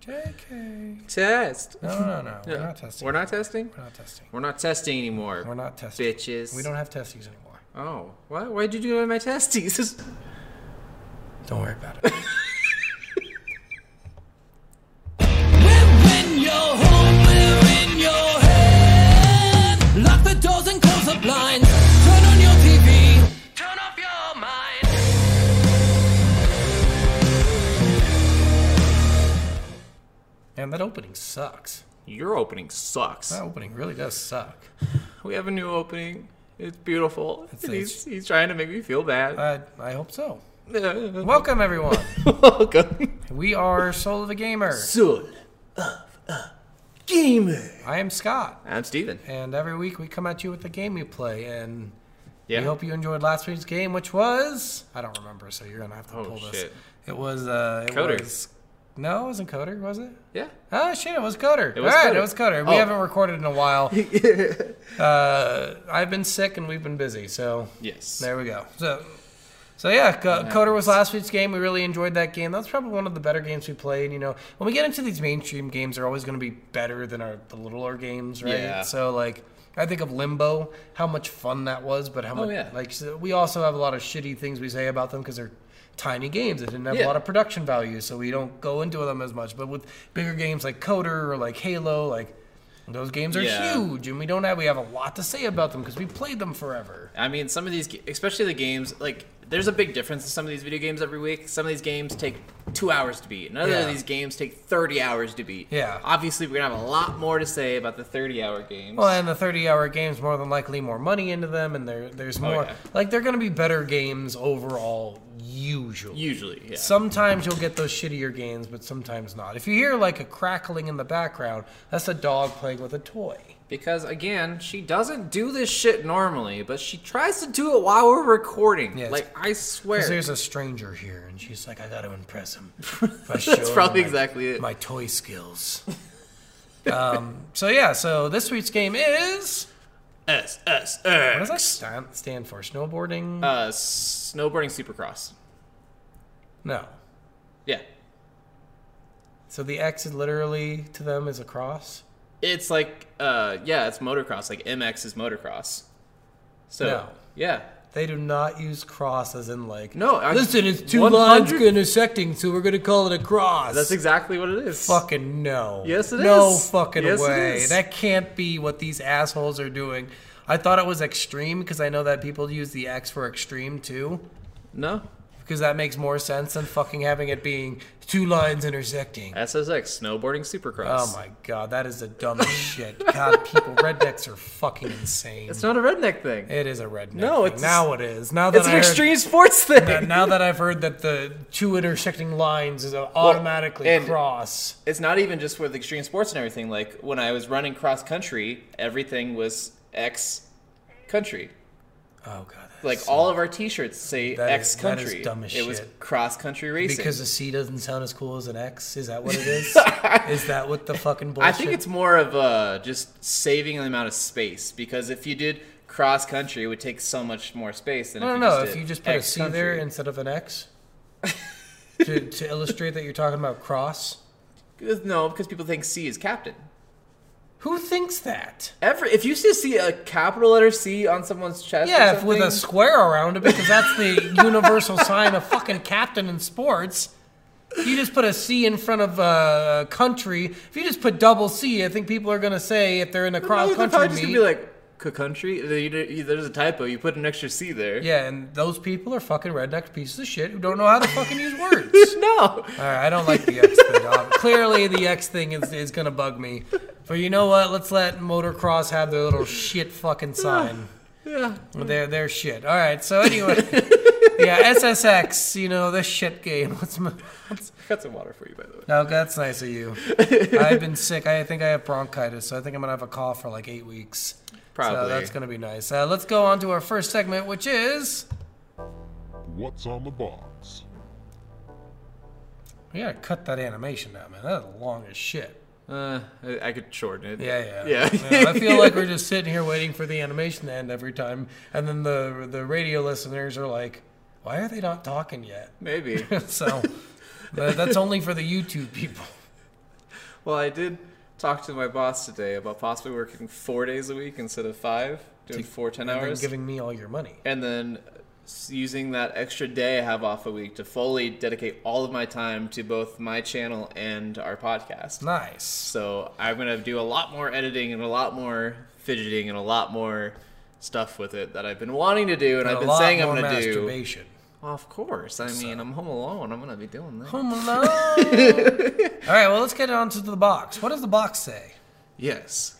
JK. Test. No, no, no. We're not testing. We're not testing. We're not testing. We're not testing anymore. We're not testing. Bitches. We don't have testes anymore. Oh, what? Why'd you do it with my testes? Don't worry about it. Man, that opening sucks. Your opening sucks. That opening really does suck. We have a new opening. It's beautiful. It's- And he's, it's- he's trying to make me feel bad. I, I hope so. Welcome, everyone. Welcome. We are Soul of a Gamer. Soul of a gamer. I am Scott, I'm Steven. and every week we come at you with the game we play, and Yeah. we hope you enjoyed last week's game, which was I don't remember, so you're gonna have to Oh, pull this. shit. It was uh, it Coder. was no, it wasn't Coder, was it? Yeah. Oh shit, it was Coder. It was All right, Coder. it was Coder. We Oh. haven't recorded in a while. uh, I've been sick and we've been busy, so Yes. there we go. So, so yeah, Co- Coder was last week's game. We really enjoyed that game. That's probably one of the better games we played. You know, when we get into these mainstream games, they're always going to be better than our the littler games, right? Yeah. So like. I think of Limbo, how much fun that was, but how Oh, much yeah. like so we also have a lot of shitty things we say about them because they're tiny games. They didn't have a lot of production value, so we don't go into them as much. But with bigger games like Coder or like Halo, like those games are Yeah. huge, and we don't have we have a lot to say about them because we played them forever. I mean, some of these, especially the games, like, there's a big difference in some of these video games every week. Some of these games take two hours to beat. None Yeah. of these games take 30 hours to beat. Yeah. Obviously, we're going to have a lot more to say about the 30 hour games. Well, and the 30 hour games, more than likely, more money into them, and there, there's oh, more. Oh, yeah. Like, they're going to be better games overall, usually. Usually, yeah. Sometimes you'll get those shittier games, but sometimes not. If you hear, like, a crackling in the background, that's a dog playing with a toy. Because, again, she doesn't do this shit normally, but she tries to do it while we're recording. Yeah, like, I swear. There's a stranger here, and she's like, I got to impress him. That's probably my- exactly it. My toy skills. um, so, yeah, so this week's game is. S, S, What does that stand, stand for? Snowboarding? Uh, snowboarding supercross. no. Yeah. So the X is literally to them is a cross. It's like, uh, yeah, it's motocross. Like, MX is motocross. So, No. yeah. They do not use cross as in like No, I- Listen, it's two 100 lines intersecting, so we're gonna call it a cross. That's exactly what it is. fucking no. Yes, it no is. fucking Yes, it way. is. That can't be what these assholes are doing. I thought it was extreme because I know that people use the X for extreme too. No. Because that makes more sense than fucking having it being two lines intersecting. SSX, snowboarding supercross. Oh my god, that is the dumbest shit. God, people, rednecks are fucking insane. It's not a redneck thing. It is a redneck. No, thing. it's- now it is. Now that It's I an heard- extreme sports thing. that- now that I've heard that the two intersecting lines is automatically and- cross. it's not even just with extreme sports and everything. Like when I was running cross country, everything was X country. Oh god. That is Like so- all of our T-shirts say That X is- that is country. dumb as it was cross country racing. because a C doesn't sound as cool as an X. Is that what it is? is that what the fucking bullshit? I think it's more of uh, just saving the amount of space because if you did cross country, it would take so much more space than No, if no, you no. If you just put a X C there instead of an X to, to illustrate that you're talking about cross. no, because people think C is captain. Who thinks that? Every if you see a capital letter C on someone's chest, or Yeah, with a square around it because that's the universal sign of fucking captain in sports. You just put a C in front of a country. If you just put double C, I think people are gonna say if they're in a cross country probably just meet. gonna be like "Ca- country. There's a typo. You put an extra C there. yeah, and those people are fucking redneck pieces of shit who don't know how to fucking use words. no. All right, I don't like the X thing. Dog. Clearly, the X thing is, is gonna bug me. But you know what? Let's let motocross have their little shit fucking sign. Yeah. They're they're shit. All right. So anyway, yeah, SSX. You know this shit game. Let's. let's Got some water for you, by the way. no, that's nice of you. I've been sick. I think I have bronchitis, so I think I'm gonna have a cough for like eight weeks. Probably. So that's gonna be nice. Uh, let's go on to our first segment, which is What's on the box? we gotta cut that animation out, man. That's long as shit. Uh, I, I could shorten it. Yeah, yeah. Yeah. I feel like we're just sitting here waiting for the animation to end every time, and then the the radio listeners are like, "Why are they not talking yet?" Maybe. so that, that's only for the YouTube people. Well, I did talk to my boss today about possibly working four days a week instead of five, doing four ten And then hours, giving me all your money. and then using that extra day I have off a week to fully dedicate all of my time to both my channel and our podcast. Nice. So I'm gonna do a lot more editing and a lot more fidgeting and a lot more stuff with it that I've been wanting to do and, I've been saying I'm gonna do. Well, of course. I mean, I'm home alone. I'm gonna be doing that. Home Alone. all right, well, let's get on to the box. What does the box say? Yes.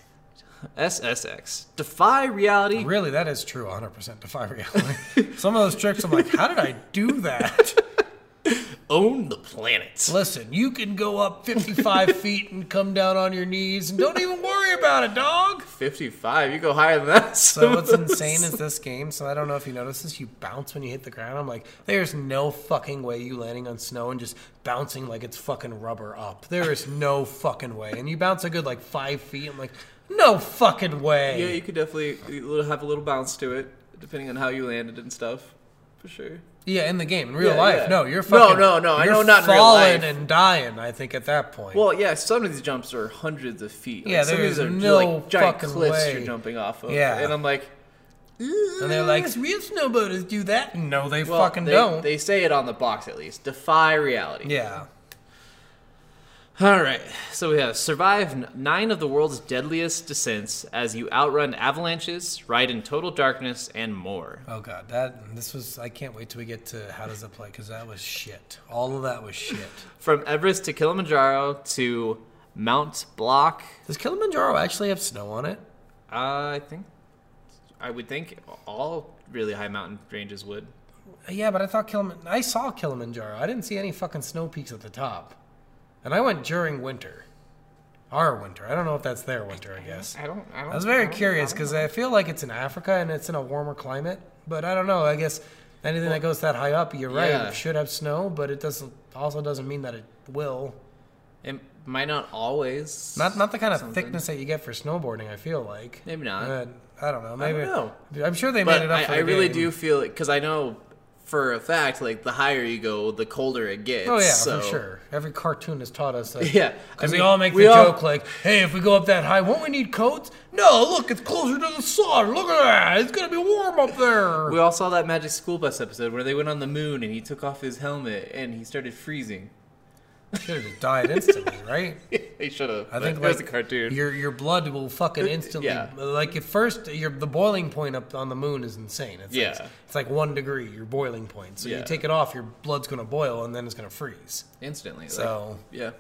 SSX. Defy reality. Really, that is true. 100% defy reality. Some of those tricks, I'm like, how did I do that? Own the planet. Listen, you can go up 55 feet and come down on your knees and don't even worry about it, dog. 55. You go higher than that. So what's insane is this game. So I don't know if you notice this. You bounce when you hit the ground. I'm like, there's no fucking way you landing on snow and just bouncing like it's fucking rubber up. There is no fucking way. And you bounce a good like five feet. I'm like, no fucking way. Yeah, you could definitely have a little bounce to it, depending on how you landed and stuff. For sure. Yeah, in the game, in real Yeah, life. yeah. No, you're fucking. no, no, no. I know not in real falling life. and dying. I think at that point. Well, yeah, some of these jumps are hundreds of feet. Like, Yeah, some of there's these are no like giant fucking cliffs way. you're jumping off of. Yeah. And I'm like, and they're like, real snowboarders do that. No, they well, fucking they, don't. They say it on the box at least. Defy reality. yeah. All right, so we have survive nine of the world's deadliest descents as you outrun avalanches, ride in total darkness, and more. Oh god, that this was. I can't wait till we get to how does it play because that was shit. All of that was shit. From Everest to Kilimanjaro to Mount Blanc, Does Kilimanjaro actually have snow on it? uh, I think, I would think all really high mountain ranges would. Yeah, but I thought Kiliman. I saw Kilimanjaro. I didn't see any fucking snow peaks at the top, and I went during winter. Our winter. I don't know if that's their winter. I guess. I don't. I don't. I was very curious because I feel like it's in Africa and it's in a warmer climate, but I don't know. I guess anything that goes that high up, you're right, Yeah. it should have snow, but it doesn't. Also, doesn't mean that it will. It might not always. Not not the kind of Something. thickness that you get for snowboarding. I feel like Maybe not. But I don't know. Maybe know. I'm sure they made But it up. I, I really do feel it because I know for a fact, like the higher you go, the colder it gets. Oh yeah, so- for sure. Every cartoon has taught us that. Yeah, I Because we mean, all make we the all- joke like, "Hey, if we go up that high, won't we need coats?" No, look, it's closer to the sun. Look at that. It's gonna be warm up there. We all saw that Magic School Bus episode where they went on the moon and he took off his helmet and he started freezing. Should have just died instantly, right? he should have. I think it was a cartoon. your your blood will fucking instantly yeah. like at first your the boiling point up on the moon is insane. It's Yeah. like, it's like one degree your boiling point. So Yeah. you take it off, your blood's gonna boil and then it's gonna freeze. Instantly. like, So yeah.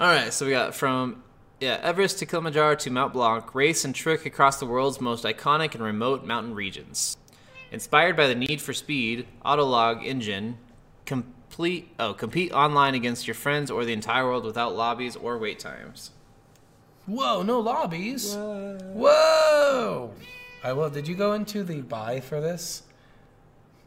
All right, so we got from yeah Everest to Kilimanjaro to Mount Blanc, race and trick across the world's most iconic and remote mountain regions. Inspired by the need for speed, Autolog engine complete oh compete online against your friends or the entire world without lobbies or wait times. whoa, no lobbies. Whoa. I will. Did you go into the buy for this?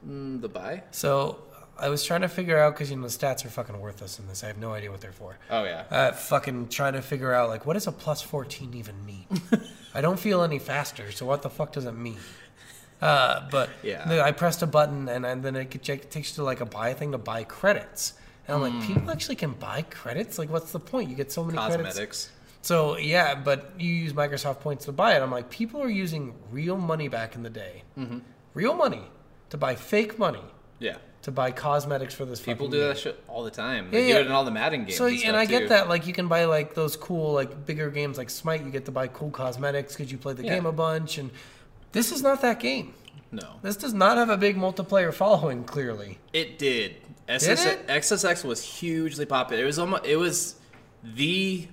Mm, the buy? So I was trying to figure out because you know the stats are fucking worthless in this. I have no idea what they're for. Oh yeah. Uh, fucking trying to figure out like what does a plus fourteen even mean? I don't feel any faster, so what the fuck does it mean? Uh, but Yeah. I pressed a button and, and then it, it takes you to like a buy thing to buy credits. And I'm Hmm. like, people actually can buy credits? Like, what's the point? You get so many credits. Cosmetics. So yeah, but you use Microsoft points to buy it. I'm like, people are using real money back in the day, Mm-hmm. real money to buy fake money Yeah. to buy cosmetics for this. People do game. that shit all the time. Yeah, They yeah. do it in all the Madden games. So and, and I get that, like you can buy like those cool like bigger games like Smite. You get to buy cool cosmetics because you play the Yeah. game a bunch. And this is not that game. No. This does not have a big multiplayer following. Clearly, It did. SS- it? XSX was hugely popular. It was almost. It was the.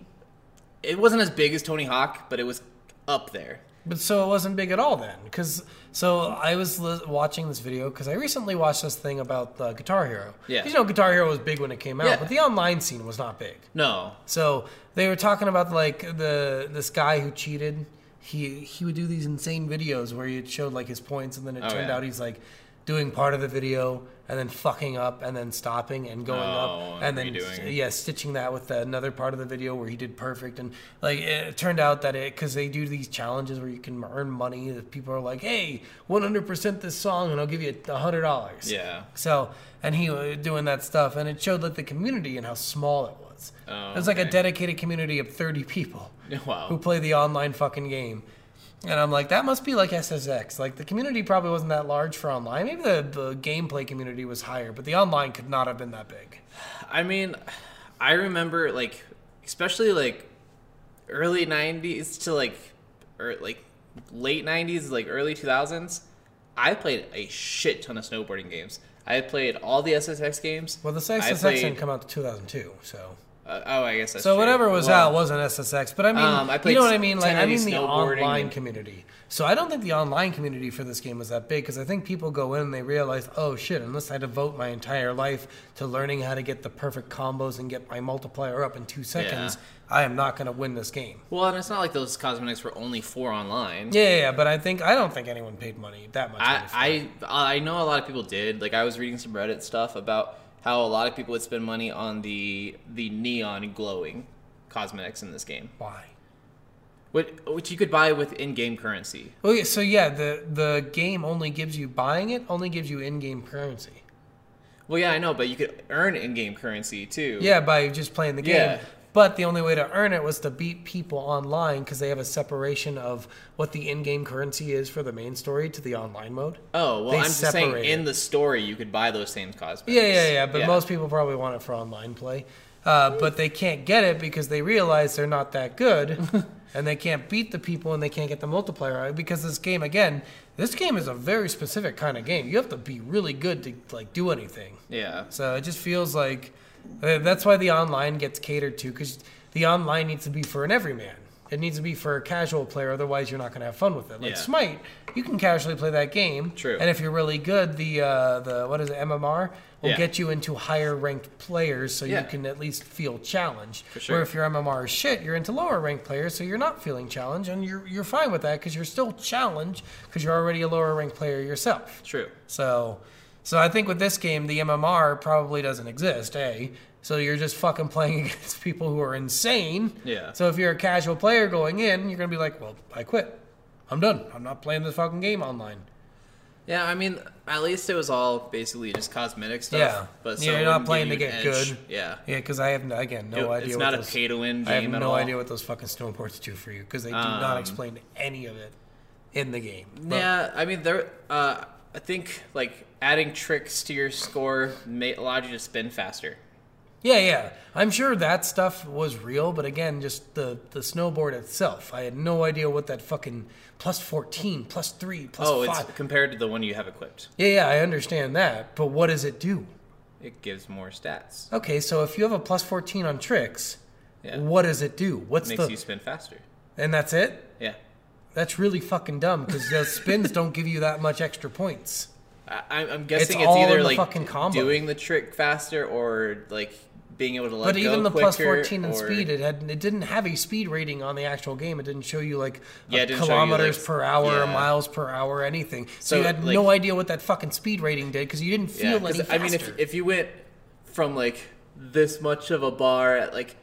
It wasn't as big as Tony Hawk, but it was up there. but so it wasn't big at all then. Because so I was li- watching this video because I recently watched this thing about uh, Guitar Hero. Yeah. 'Cause, you know Guitar Hero was big when it came out, Yeah. but the online scene was not big. No. So they were talking about like the this guy who cheated. He he would do these insane videos where he showed like his points, and then it Oh, turned yeah. out he's like doing part of the video and then fucking up and then stopping and going Oh, up and then redoing yeah stitching that with another part of the video where he did perfect and like it turned out that it because they do these challenges where you can earn money that people are like hey 100% this song and I'll give you a hundred dollars Yeah. so, and he was doing that stuff, and it showed like the community and how small it was. was. Oh, it was like a dedicated community of 30 people Wow. who play the online fucking game. And I'm like, that must be like SSX. Like the community probably wasn't that large for online. Maybe the, the gameplay community was higher, but the online could not have been that big. I mean, I remember like, especially like early '90s to like, or like late '90s, like early 2000s. I played a shit ton of snowboarding games. I played all the SSX games. Well, the SSX played- didn't come out to 2002, so. Uh, oh, I guess that's So true. whatever was Well, out wasn't SSX, but I mean, Um, I you know what I mean? Like I mean the online and- community. So I don't think the online community for this game was that big because I think people go in and they realize, oh shit, unless I devote my entire life to learning how to get the perfect combos and get my multiplier up in two seconds, I am not going to win this game. Well, and it's not like those cosmetics were only for online. Yeah, yeah, yeah, but I think I don't think anyone paid money that much. I, I I know a lot of people did. Like I was reading some Reddit stuff about how a lot of people would spend money on the the neon glowing cosmetics in this game, why? which, which you could buy with in-game currency. Okay, so yeah, the the game only gives you buying it only gives you in-game currency. Well, yeah, I know, but you could earn in-game currency too. Yeah, by just playing the game. Yeah. But the only way to earn it was to beat people online because they have a separation of what the in-game currency is for the main story to the online mode. Oh well, They I'm just saying separate in the story you could buy those same cosmetics. Yeah, yeah, yeah. But most people probably want it for online play. Uh, but they can't get it because they realize they're not that good, and they can't beat the people, and they can't get the multiplier because this game again. This game is a very specific kind of game. You have to be really good to like do anything. Yeah. So it just feels like that's why the online gets catered to because the online needs to be for an everyman. It needs to be for a casual player, otherwise you're not going to have fun with it. Like Yeah. Smite, you can casually play that game. True. And if you're really good, the uh, the what is it, MMR will Yeah. get you into higher ranked players, so Yeah. you can at least feel challenged. For sure. Where if your MMR is shit, you're into lower ranked players, so you're not feeling challenged, and you're you're fine with that because you're still challenged because you're already a lower ranked player yourself. True. So, so I think with this game, the MMR probably doesn't exist. A, so you're just fucking playing against people who are insane. Yeah. So if you're a casual player going in, you're gonna be like, well, I quit. I'm done. I'm not playing this fucking game online. Yeah, I mean, at least it was all basically just cosmetic stuff. Yeah. But Yeah, you're not playing to get edge. good. Yeah. Yeah, because I have no- again no It- idea. it's what not those, a pay-to-win I have game no all. idea what those fucking snowboards do for you because they do not Um, explain any of it in the game. But- Yeah, I mean, there. Uh, I think like adding tricks to your score may, allowed you to spin faster. Yeah, yeah. I'm sure that stuff was real, but again, just the the snowboard itself. I had no idea what that fucking plus 14, plus 3, plus oh, 5. it's compared to the one you have equipped. Yeah, yeah, I understand that, but what does it do? It gives more stats. Okay, so if you have a plus 14 on tricks, Yeah. what does it do? What's Makes the you spin faster. And that's it? Yeah. That's really fucking dumb because those spins don't give you that much extra points. I, I'm- I'm guessing it's, all in either the like fucking combo. doing the trick faster or like being able to let But go even the quicker, 14 in or- speed, it had it didn't have a speed rating on the actual game. It didn't show you like Yeah, it didn't show you, kilometers like- per hour, or yeah. miles per hour, anything. So, So, you had like- no idea what that fucking speed rating did because you didn't Yeah, feel 'cause, any faster. I mean, if if you went from like this much of a bar at like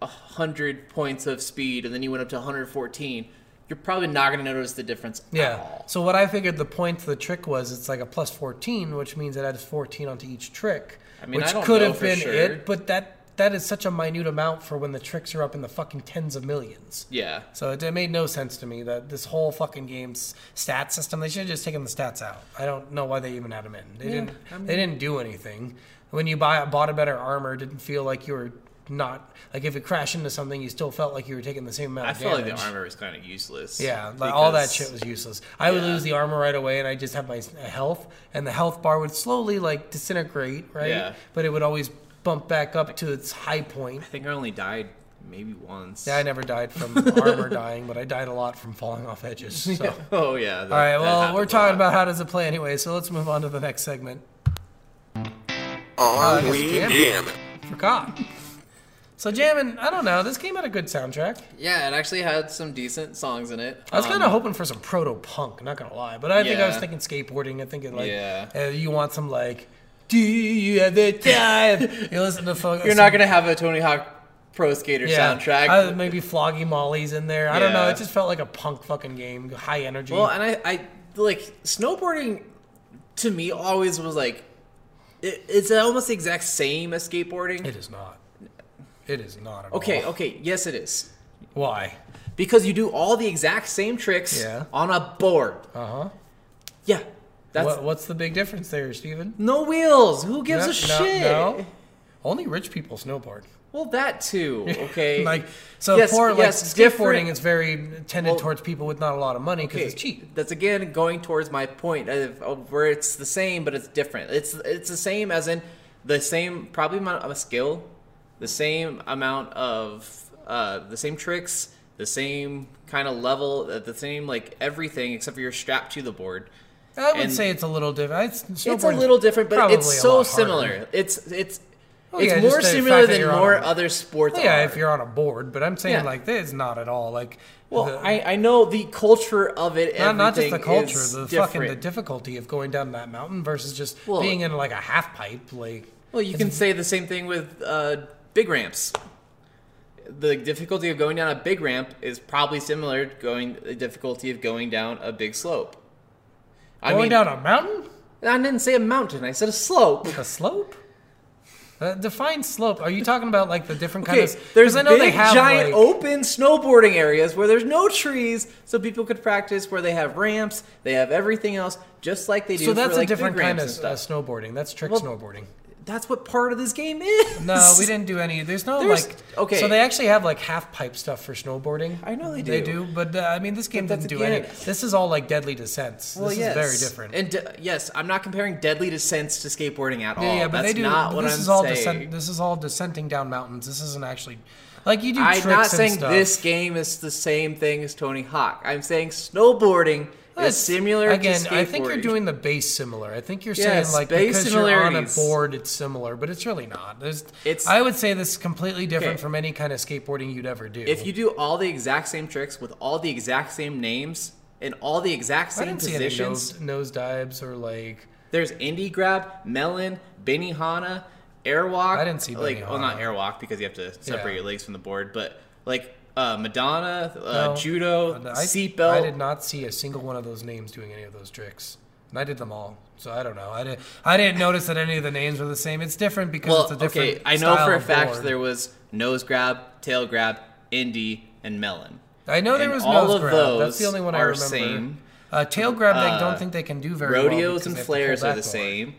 a hundred points of speed, and then you went up to 114, you're probably not going to notice the difference at yeah. all. So what I figured the point the trick was it's like a plus 14, which means it adds 14 onto each trick. I mean, I which don't could know have for been sure. it, but that that is such a minute amount for when the tricks are up in the fucking tens of millions. Yeah. So it, it made no sense to me that this whole fucking game's stat system. They should have just taken the stats out. I don't know why they even had them in. They didn't. they didn't do anything. When you buy bought a better armor, it didn't feel like you were not like if it crashed into something, you still felt like you were taking the same amount I of feel damage. like the armor was kind of useless. Yeah, like all that shit was useless. I would lose the armor right away, and I just have my uh, health, and the health bar would slowly like disintegrate, right? Yeah. But it would always bump back up to its high point. I think I only died maybe once. Yeah, I never died from armor dying, but I died a lot from falling off edges. So. Oh yeah. All right, well, we're talking about how does it play anyway, so let's move on to the next segment. Are uh, guess we Jam- jamming? Forgot. So jamming, I don't know. This game had a good soundtrack. Yeah, it actually had some decent songs in it. I was Um, kind of hoping for some proto punk, not gonna lie, but I think I was thinking skateboarding. I think it like Yeah. uh, you want some like, do you have the time? you listen to fuck, You're not gonna have a Tony Hawk Pro Skater yeah, soundtrack. I, maybe Flogging Molly's in there. I don't know. It just felt like a punk fucking game, high energy. Well, and I, I like snowboarding. To me, always was like, it, it's almost the exact same as skateboarding. it is not. It is not Okay, all. okay, yes it is. Why? Because you do all the exact same tricks Yeah. on a board. Uh huh. Yeah. That's What, what's the big difference there, Steven? no wheels. Who gives No, a no, shit? no. Only rich people snowboard. Well, that too. Okay. Like so Yes, for like yes, skateboarding, different- it's very tended Well, towards people with not a lot of money because Okay, it's cheap. That's again going towards my point of, of where it's the same, but it's different. It's it's the same as in the same probably amount of skill, the same amount of uh, the same tricks, the same kind of level, uh, the same like everything except for you're strapped to the board. I would and- say it's a little different. It's, It's a little different, but it's so similar. It's it's Well, it's yeah, more similar than more a- other sports. Well, yeah, are. if you're on a board, but I'm saying Yeah. like this, not at all. Like, well, the- I, I know the culture of it. not, not just the culture, the fucking the difficulty of going down that mountain versus just Well- being in like a half pipe. Like, Well, you can say the same thing with uh, big ramps. The difficulty of going down a big ramp is probably similar to going the difficulty of going down a big slope. I going mean, down a mountain, I didn't say a mountain. I said a slope. a slope. Uh, define slope. Are you talking about like the different Okay, kinds? of? there's I know big, they have giant like, open snowboarding areas where there's no trees, so people could practice. Where they have ramps, they have everything else, just like they do. So that's for, like, a different kind of uh, snowboarding. That's trick Well, snowboarding. That's what part of this game is. No, we didn't do any. There's no There's- like. okay. So they actually have like half pipe stuff for snowboarding. I know they They do. do, but uh, I mean, this game But doesn't do any. again- This is all like deadly descents. Well, this yes. is very different. And de- yes, I'm not comparing Deadly Descents to skateboarding at all. yeah, yeah, but That's they do. not but what this I'm is all saying. descent. This is all descending down mountains. This isn't actually like you do. I'm tricks not and saying stuff. this game is the same thing as Tony Hawk. I'm saying snowboarding That's- is similar Again. I think you're doing the base similar. I think you're Yes, saying like base because you're on a board, it's similar, but it's really not. There's, It's- I would say this is completely different Okay. from any kind of skateboarding you'd ever do. If you do all the exact same tricks with all the exact same names and all the exact I same didn't see any positions, nose, nose dives or like. there's indy grab, melon, Benihana, airwalk. I didn't see like well not Benihana. airwalk because you have to separate Yeah. your legs from the board, but like uh, Madonna, uh, No. judo, I, seatbelt. I did not see a single one of those names doing any of those tricks. And I did them all, so I don't know. I didn't. I didn't notice that any of the names were the same. It's different because Well, it's a different. okay, I know for a fact board. there was nose grab, tail grab, indy, and melon. I know there and was all nose of grab. those That's the only one I remember. same. Uh, tail grab, I Uh, don't think they can do very well. Rodeos because and they have to pull flares are the same.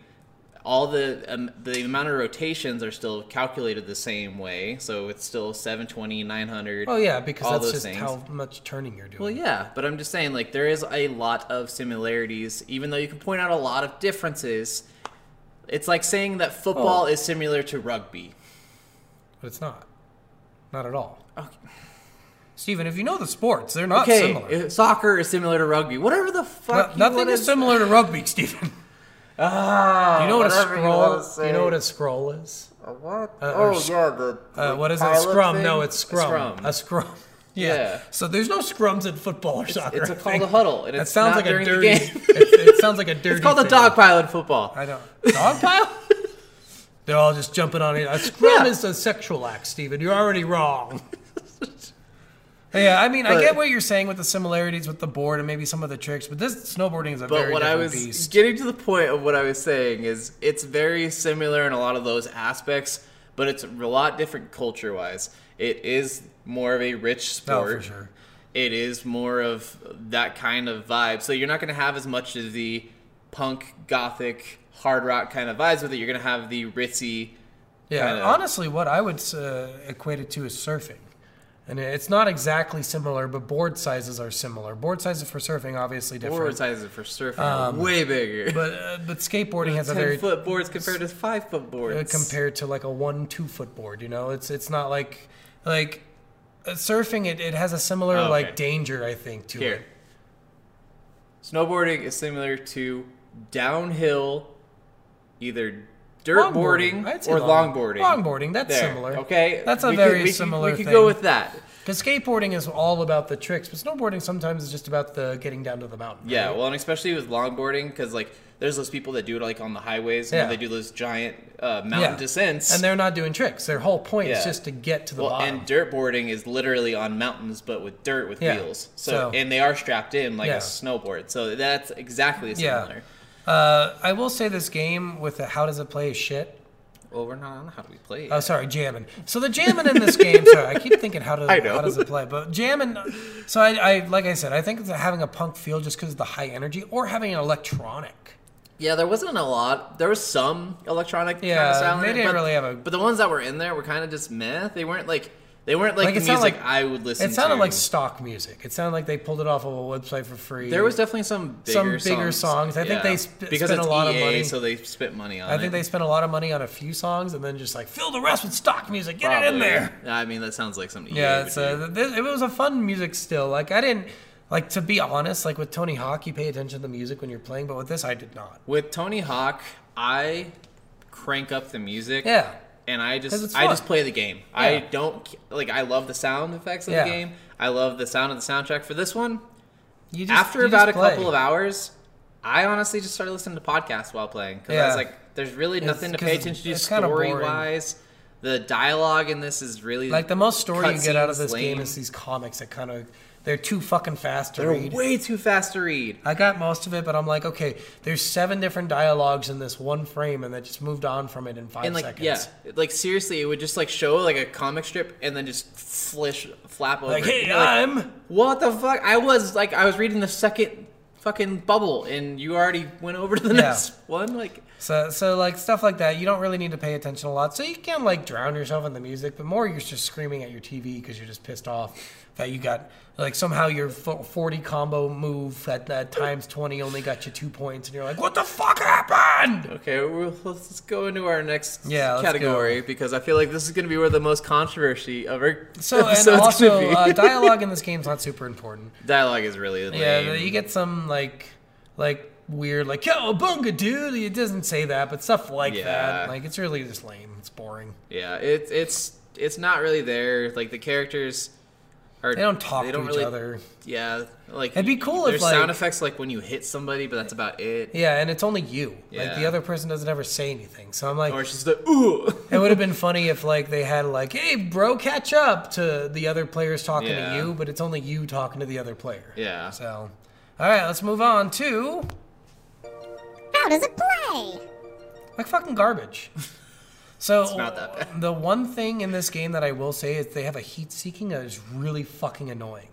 All the um, the amount of rotations are still calculated the same way, so it's still 720, 900. Oh yeah, because all that's those just things. how much turning you're doing. Well, yeah, but I'm just saying, like, there is a lot of similarities, even though you can point out a lot of differences. It's like saying that football Oh. is similar to rugby. But it's not. Not at all. Okay. Steven, if you know the sports, they're not okay, similar. if soccer is similar to rugby. Whatever the No- fuck. you nothing is similar to rugby, Steven. Ah, Do you know what a whatever you scroll? You, know what a scroll is? What? Uh, oh or s- yeah, the. Uh, what is it? Scrum? thing? No, it's A scrum. scrum. A scrum. Yeah. Yeah. So there's no scrums in football or soccer. it's I a called a huddle, and it's sounds not like a the dirty. game. it, it sounds like a dirty. it's called a dog pile in football. I don't. Dog pile? They're all just jumping on it. A scrum Yeah. is a sexual act, Stephen. You're already wrong. Yeah, I mean, I get what you're saying with the similarities with the board and maybe some of the tricks, but this snowboarding is a But very what I was beast. getting to the point of what I was saying is it's very similar in a lot of those aspects, but it's a lot different culture wise. It is more of a rich Oh, sport. for sure. It is more of that kind of vibe. So you're not going to have as much of the punk, gothic, hard rock kind of vibes with it. You're going to have the ritzy. Yeah, kinda- honestly, what I would uh, equate it to is surfing. And it's not exactly similar, but board sizes are similar. Board sizes for surfing obviously different. Board sizes for surfing are way bigger. But uh, but skateboarding has a very foot boards compared to five foot boards. uh, compared to like a one two foot board. You know, it's it's not like like uh, surfing. It, it has a similar Oh, okay. like danger, I think, to Here. it. Snowboarding is similar to downhill, either dirt boarding or long- longboarding. Longboarding, that's There, similar. Okay, That's a We very we similar we could go with that. Because skateboarding is all about the tricks, but snowboarding sometimes is just about the getting down to the mountain. Yeah, right? well, and especially with longboarding, because like there's those people that do it like on the highways, and Yeah. they do those giant uh, mountain Yeah. descents. and they're not doing tricks. Their whole point is just to get to the well, bottom. and dirt boarding is literally on mountains, but with dirt with Yeah. wheels. So, So- and they are strapped in like Yeah. a snowboard. So that's exactly Yeah. similar. Uh, I will say this game with the how does it play is shit. Well, we're not on how do we play. Oh, sorry, jamming. So the jamming in this game. Sorry, I keep thinking how does how does it play? But jamming. So I, I like I said, I think it's having a punk feel just because of the high energy, or having an electronic. Yeah, there wasn't a lot. There was some electronic kind Yeah, of sound. they in it, didn't but, really have a- But the ones that were in there were kind of just meh. They weren't like they weren't like, Like, it the sounded music like- I would listen. To. It sounded to. like stock music. It sounded like they pulled it off of a website for free. there was definitely some bigger Some bigger songs. I think they sp- because spent a lot of money. so they spent money on. I think it. they spent a lot of money on a few songs and then just like fill the rest with stock music. Get it in Probably. there. I mean, that sounds like something. Yeah, EA th- it was a fun music still. Like I didn't like to be honest. Like with Tony Hawk, you pay attention to the music when you're playing, but with this, I did not. With Tony Hawk, I crank up the music. Yeah. And I just I just play the game. I don't like I love the sound effects of Yeah. the game. I love the sound of the soundtrack for this one. You just, After you about a just play. couple of hours, I honestly just started listening to podcasts while playing because I was like, "There's really nothing to pay attention to story wise. The dialogue in this is really like the most story you get out of this game is these comics that kind of they're too fucking fast to They're read. way too fast to read. I got most of it, but I'm like, okay, there's seven different dialogues in this one frame, and that just moved on from it in five and like seconds. yeah, like seriously, it would just like show like a comic strip and then just flish flap over. Like, hey, You're like, I'm what the fuck? I was like, I was reading the second fucking bubble, and you already went over to the Yeah. next one. Like, So, so like stuff like that, you don't really need to pay attention a lot. So you can like drown yourself in the music, but more you're just screaming at your TV because you're just pissed off that you got like somehow your 40 combo move at, at times 20 only got you two points, and you're like, what the fuck happened? okay, well, let's, go into our next Yeah, category because I feel like this is going to be where the most controversy of our So and also uh, dialogue in this game's not super important. dialogue is really the lame. Yeah, you get some like like weird like yo bunga dude. It doesn't say that, but stuff like Yeah. that. Like it's really just lame. It's boring. Yeah, it's it's it's not really there. Like the characters are They don't talk they to don't each really, other. Yeah, like It'd be cool if, there's sound effects like when you hit somebody, but that's about it. Yeah, and it's only you. Like the other person doesn't ever say anything. So I'm like, Or it's just the ooh. it would have been funny if like they had like, hey bro, catch up to the other players talking Yeah. to you, but it's only you talking to the other player. yeah. So, all right, let's move on to How does it play? like fucking garbage. So not that bad. the one thing in this game that I will say is they have a heat seeking that is really fucking annoying.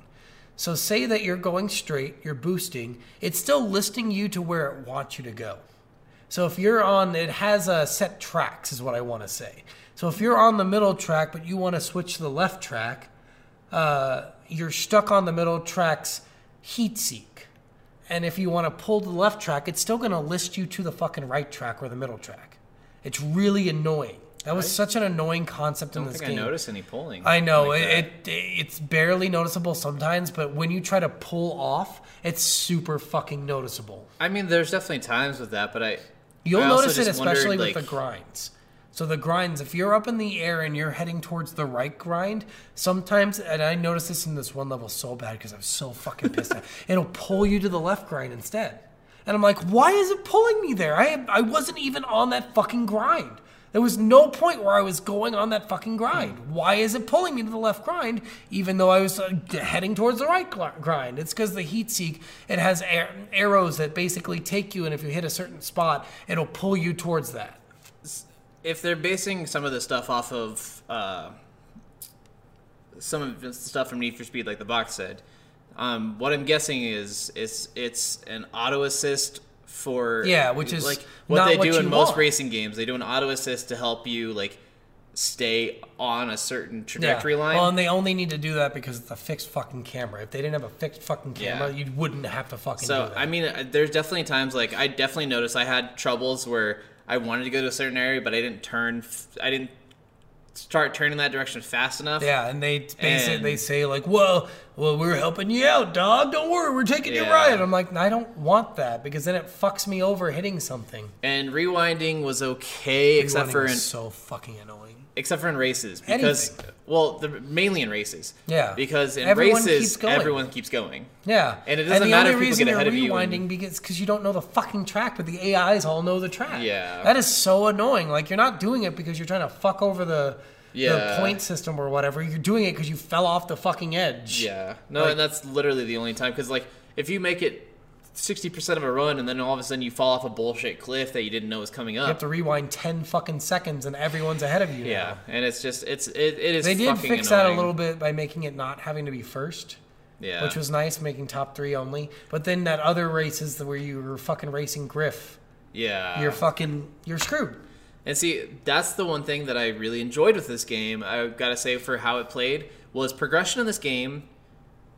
So say that you're going straight, you're boosting, it's still listing you to where it wants you to go. So if you're on, it has a set tracks, is what I want to say. So if you're on the middle track, but you want to switch to the left track, uh, you're stuck on the middle track's heat seek. And if you want to pull to the left track, it's still going to list you to the fucking right track or the middle track. It's really annoying. That was such an annoying concept I in don't this think I notice any pulling. I know like it, it. It's barely noticeable sometimes, but when you try to pull off, it's super fucking noticeable. I mean, there's definitely times with that, but I. You'll I notice it just wondered, especially like, with the grinds. So the grinds, if you're up in the air and you're heading towards the right grind, sometimes, and I noticed this in this one level so bad because I was so fucking pissed. at, it'll pull you to the left grind instead, and I'm like, why is it pulling me there? I I wasn't even on that fucking grind. There was no point where I was going on that fucking grind. Why is it pulling me to the left grind, even though I was uh, heading towards the right grind? It's because the heat seek it has ar- arrows that basically take you, and if you hit a certain spot, it'll pull you towards that. if they're basing some of the stuff off of uh, some of the stuff from Need for Speed, like the box said, um, what I'm guessing is it's it's an auto assist for Yeah, which is like what they what do in most want. racing games. They do an auto assist to help you like stay on a certain trajectory line. Well, and they only need to do that because it's a fixed fucking camera. If they didn't have a fixed fucking camera, Yeah. you wouldn't have to fucking do So that. I mean, uh, there's definitely times like I definitely noticed I had troubles where I wanted to go to a certain area, but I didn't turn. I didn't start turning that direction fast enough. yeah, and they basically. And- They say like, "Well, well, we're helping you out, dog. Don't worry, we're taking you Yeah. right." I'm like, I don't want that because then it fucks me over hitting something. And rewinding was okay, except Rewinding for was in, so fucking annoying. except for in races because Anything. Well, the, mainly in races. Yeah. Because in Everyone races, keeps everyone keeps going. Yeah, And it doesn't the matter if people get ahead of you and- rewinding because because you don't know the fucking track, but the AIs all know the track. Yeah. that is so annoying. Like you're not doing it because you're trying to fuck over the the point system or whatever. You're doing it because you fell off the fucking edge. Yeah. No, Like- and that's literally the only time because like if you make it sixty percent of a run, and then all of a sudden you fall off a bullshit cliff that you didn't know was coming up. You have to rewind ten fucking seconds, and everyone's ahead of you. now. yeah, and it's just it's it, it is. They did fix that a little bit by making it not having to be first, Yeah, which was nice, making top three only. But then that other races where you were fucking racing Griff, yeah. you're fucking you're screwed. And see, that's the one thing that I really enjoyed with this game. I gotta say, for how it played, was progression in this game.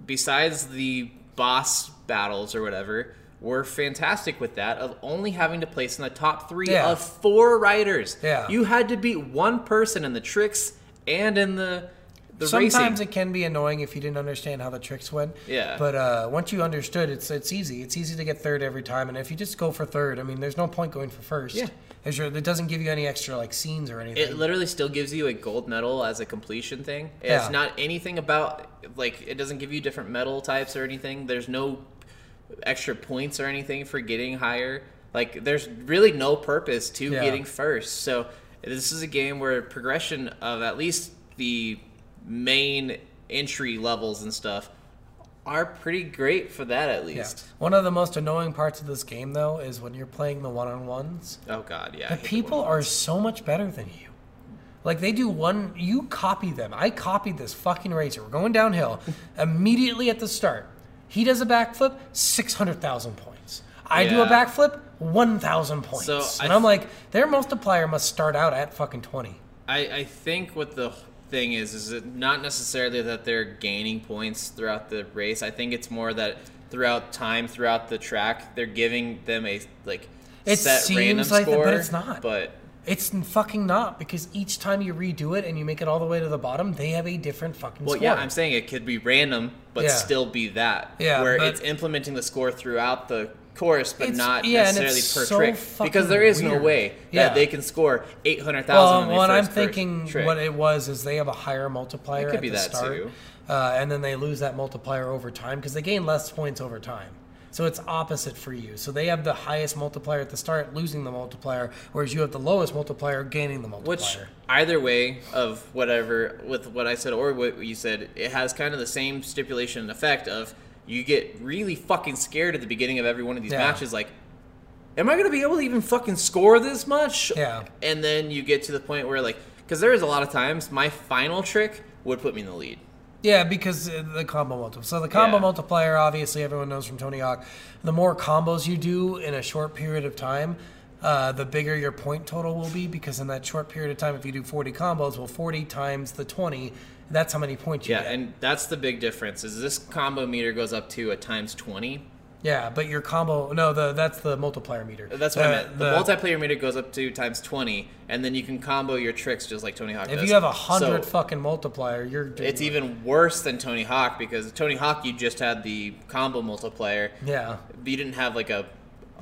Besides the boss battles or whatever, were fantastic with that. Of only having to place in the top three Yeah. of four riders. Yeah. you had to beat one person in the tricks and in the the Sometimes racing. it can be annoying if you didn't understand how the tricks went. Yeah. But uh, once you understood, it's it's easy. It's easy to get third every time, and if you just go for third, I mean, there's no point going for first. Yeah. As you're- it doesn't give you any extra like scenes or anything. It literally still gives you a gold medal as a completion thing. It's Yeah. not anything about like it doesn't give you different medal types or anything. There's no extra points or anything for getting higher. Like there's really no purpose to Yeah. getting first. So this is a game where progression of at least the main entry levels and stuff are pretty great for that at yeah. least. One of the most annoying parts of this game, though, is when you're playing the one-on-ones. Oh god, yeah. The people one. are so much better than you. Like they do one, you copy them. I copied this fucking racer. We're going downhill. Immediately at the start, he does a backflip, six hundred thousand points. I do a backflip, one thousand points. So, and I'm like, their multiplier must start out at fucking twenty. I, I think what the thing is is it not necessarily that they're gaining points throughout the race. I think it's more that throughout time, throughout the track, they're giving them a like It set seems random like that, score. but it's not. But It's fucking not because each time you redo it and you make it all the way to the bottom, they have a different fucking well, score. yeah, I'm saying it could be random, but Yeah. still be that. Yeah, where it's implementing the score throughout the course, but It's- not yeah, necessarily per so trick, because there is no weird. way Yeah. that they can score eight hundred thousand. Well, what I'm thinking, what it was is they have a higher multiplier It could at be the that start, too. Uh, and then they lose that multiplier over time because they gain less points over time. So it's opposite for you. So they have the highest multiplier at the start, losing the multiplier, whereas you have the lowest multiplier, gaining the multiplier. Which either way of whatever with what I said or what you said, it has kind of the same stipulation and effect of you get really fucking scared at the beginning of every one of these Yeah. matches, like, am I gonna be able to even fucking score this much? Yeah. And then you get to the point where like, because there is a lot of times my final trick would put me in the lead. Yeah, because uh, the combo multiplier. So the combo Yeah. multiplier, obviously, everyone knows from Tony Hawk. The more combos you do in a short period of time, uh, the bigger your point total will be. Because in that short period of time, if you do 40 combos, well, 40 times the 20, that's how many points you Yeah, get. Yeah, and that's the big difference. Is this combo meter goes up to a times twenty. yeah, but your combo, no, the that's the multiplier meter. That's what I meant. The, multiplayer meter goes up to times twenty, and then you can combo your tricks just like Tony Hawk If does. you have a hundred So- fucking multiplier, you're It's even worse than Tony Hawk because Tony Hawk you just had the combo multiplier. yeah. But you didn't have like a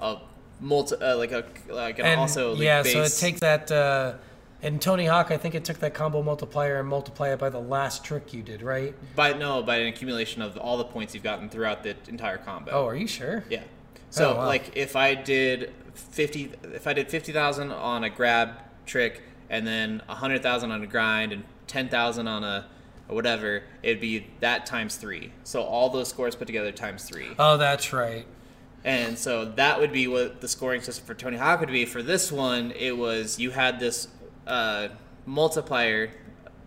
a multi uh, like a like an And also like yeah, base. so it takes that. Uh, in Tony Hawk, I think it took that combo multiplier and multiply it by the last trick you did, right? by no by an accumulation of all the points you've gotten throughout the entire combo. Oh, are you sure? Yeah. Oh, so Oh, wow. like if I did fifty, if I did fifty thousand on a grab trick, and then a hundred thousand on a grind, and ten thousand on a whatever, it'd be that times three. So all those scores put together times three. Oh, that's right. And so that would be what the scoring system for Tony Hawk would be. For this one, it was you had this uh, multiplier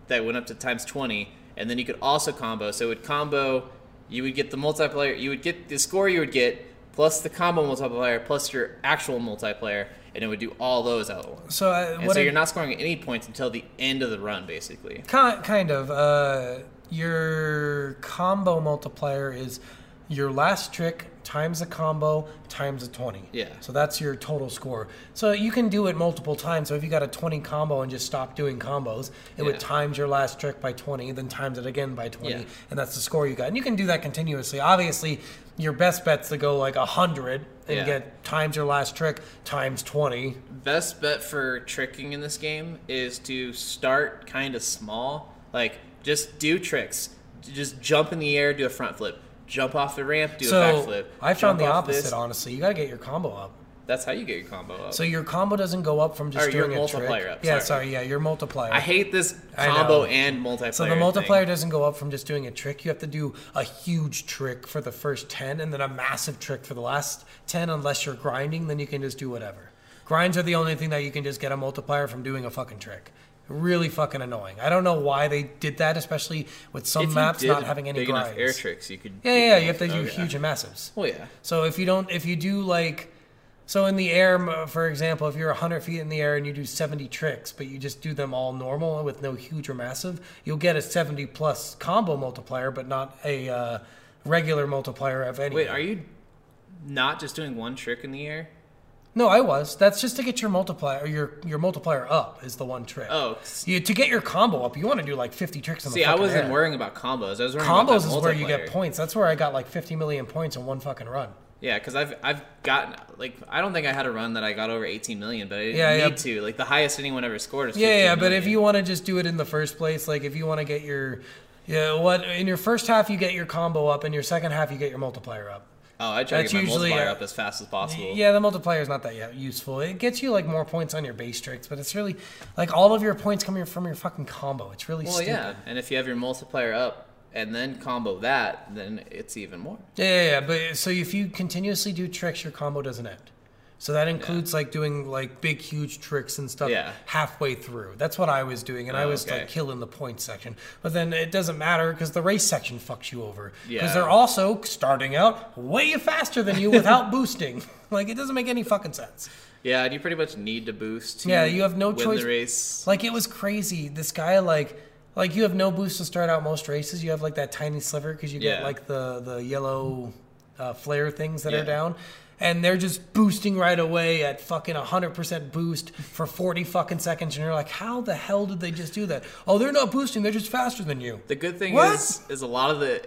that went up to times 20, and then you could also combo. So it would combo, you would get the multiplier, you would get the score you would get, plus the combo multiplier, plus your actual multiplier, and it would do all those out at once. So, uh, And so I- you're not scoring any points until the end of the run, basically. Ki- kind of. Uh, your combo multiplier is your last trick times a combo times a 20. Yeah. So that's your total score. So you can do it multiple times. So if you got a 20 combo and just stop doing combos, it would times your last trick by 20, then times it again by 20, Yeah. and that's the score you got. And you can do that continuously. Obviously, your best bet's to go like 100 and Yeah. get times your last trick times 20. best bet for tricking in this game is to start kind of small. Like, just do tricks. Just jump in the air, do a front flip. Jump off the ramp, do so a backflip. I found the opposite, this. honestly. You got to get your combo up. That's how you get your combo up. So your combo doesn't go up from just Or your doing a multiplier trick. up, Yeah, sorry. sorry. Yeah, your multiplier. I hate this combo and multiplayer. So the thing. multiplier doesn't go up from just doing a trick. You have to do a huge trick for the first 10 and then a massive trick for the last 10 unless you're grinding, then you can just do whatever. Grinds are the only thing that you can just get a multiplier from doing a fucking trick. Really fucking annoying. I don't know why they did that, especially with some maps not having any big grinds. enough air tricks, you could. Yeah, yeah, yeah, you have to do Okay. huge and massives. Well, yeah. So if you don't, if you do like, so in the air, for example, if you're 100 feet in the air and you do 70 tricks, but you just do them all normal with no huge or massive, you'll get a 70 plus combo multiplier, but not a uh, regular multiplier of any. Wait, are you not just doing one trick in the air? No, I was. That's just to get your multiplier, or your your multiplier up is the one trick. Oh, You, to get your combo up, you want to do like 50 tricks in see, the I wasn't air. worrying about combos. I was worrying about Combos is where you get points. That's where I got like 50 million points in one fucking run. Yeah, because I've I've gotten like I don't think I had a run that I got over 18 million, but I didn't Yeah, yeah. need to. Like the highest anyone ever scored is Yeah, 15 yeah, but if you want to just do it in the first place, like if you want to get your, yeah, what in your first half you get your combo up, in your second half you get your multiplier up. Oh, I try to get my usually, multiplier up as fast as possible. Yeah, the multiplier is not that useful. It gets you like more points on your base tricks, but it's really like all of your points come from your fucking combo. It's really Well, stupid. yeah, and if you have your multiplier up and then combo that, then it's even more. Yeah, yeah, yeah, but so if you continuously do tricks, your combo doesn't end. So that includes like doing like big, huge tricks and stuff Yeah. halfway through. That's what I was doing, and I Oh, was okay. like killing the point section. But then it doesn't matter because the race section fucks you over. Because Yeah. they're also starting out way faster than you without boosting. Like it doesn't make any fucking sense. Yeah, and you pretty much need to boost. To Yeah, you have no win choice. the race. Like it was crazy. This guy like. Like you have no boost to start out most races. You have like that tiny sliver because you get like the the yellow uh, flare things that Yeah. are down, and they're just boosting right away at fucking hundred percent boost for forty fucking seconds, and you're like, how the hell did they just do that? Oh, they're not boosting; they're just faster than you. The good thing What? is, is a lot of the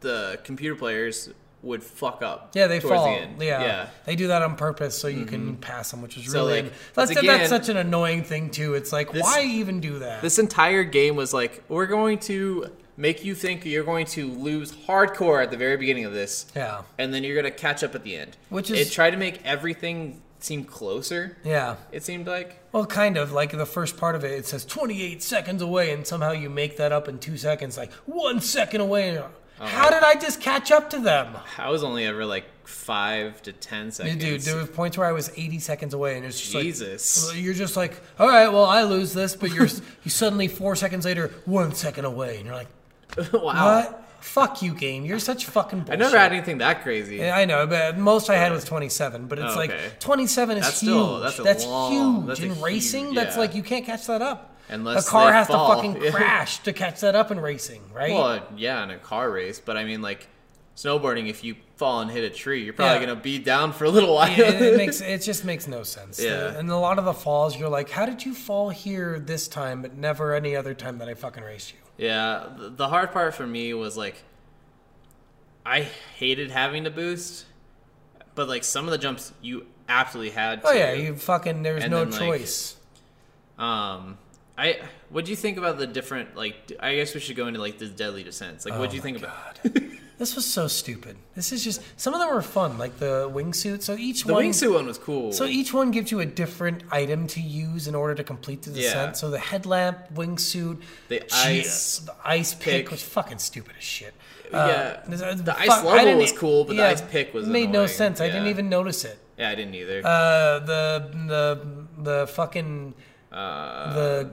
the computer players would fuck up. Yeah, they fall. The end. Yeah. yeah. they do that on purpose so you can mm-hmm. pass them, which is So, really like, that's, again- that's such an annoying thing too. It's like, This- why even do that? This entire game was like, we're going to make you think you're going to lose hardcore at the very beginning of this, yeah, and then you're gonna catch up at the end. Which is- it tried to make everything seem closer. yeah. It seemed like. Well, kind of like the first part of it. It says 28 seconds away, and somehow you make that up in two seconds, like one second away. Oh, How did I just catch up to them? I was only ever like five to ten seconds. Dude, there was points where I was 80 seconds away, and it's just Jesus. like you're just like, all right, well, I lose this, but you're you suddenly four seconds later, one second away, and you're like, wow. what? Fuck you, game. You're such fucking I never had anything that crazy. Yeah, I know, but most I had was 27. But it's Oh, like 27 is That's huge. still- that's a that's long- huge. that's a in huge- racing, that's yeah. like you can't catch that up. Unless a car they has fall. to fucking crash to catch that up in racing, right? Well, yeah, in a car race, but I mean, like snowboarding. If you fall and hit a tree, you're probably Yeah. gonna be down for a little while. it, it makes it just makes no sense. Yeah. and a lot of the falls, you're like, how did you fall here this time, but never any other time that I fucking raced you? yeah, the, hard part for me was like, I hated having to boost, but like some of the jumps you absolutely had. to. Oh yeah, you fucking. there's no then, like, choice. Um, I what do you think about the different like? I guess we should go into like the deadly descents. Like, what do you Oh think about This was so stupid. This is just some of them were fun, like the wingsuit. So each the one, wingsuit one? Was cool. So each one gives you a different item to use in order to complete the Yeah. descent. So the headlamp, wingsuit, The ice the ice pick, pick. was fucking stupid as shit. Yeah, the, the ice fuck- level was cool, but the ice pick was it made no annoying. sense. I didn't even notice it. yeah, I didn't either. Uh, the the the fucking Uh, the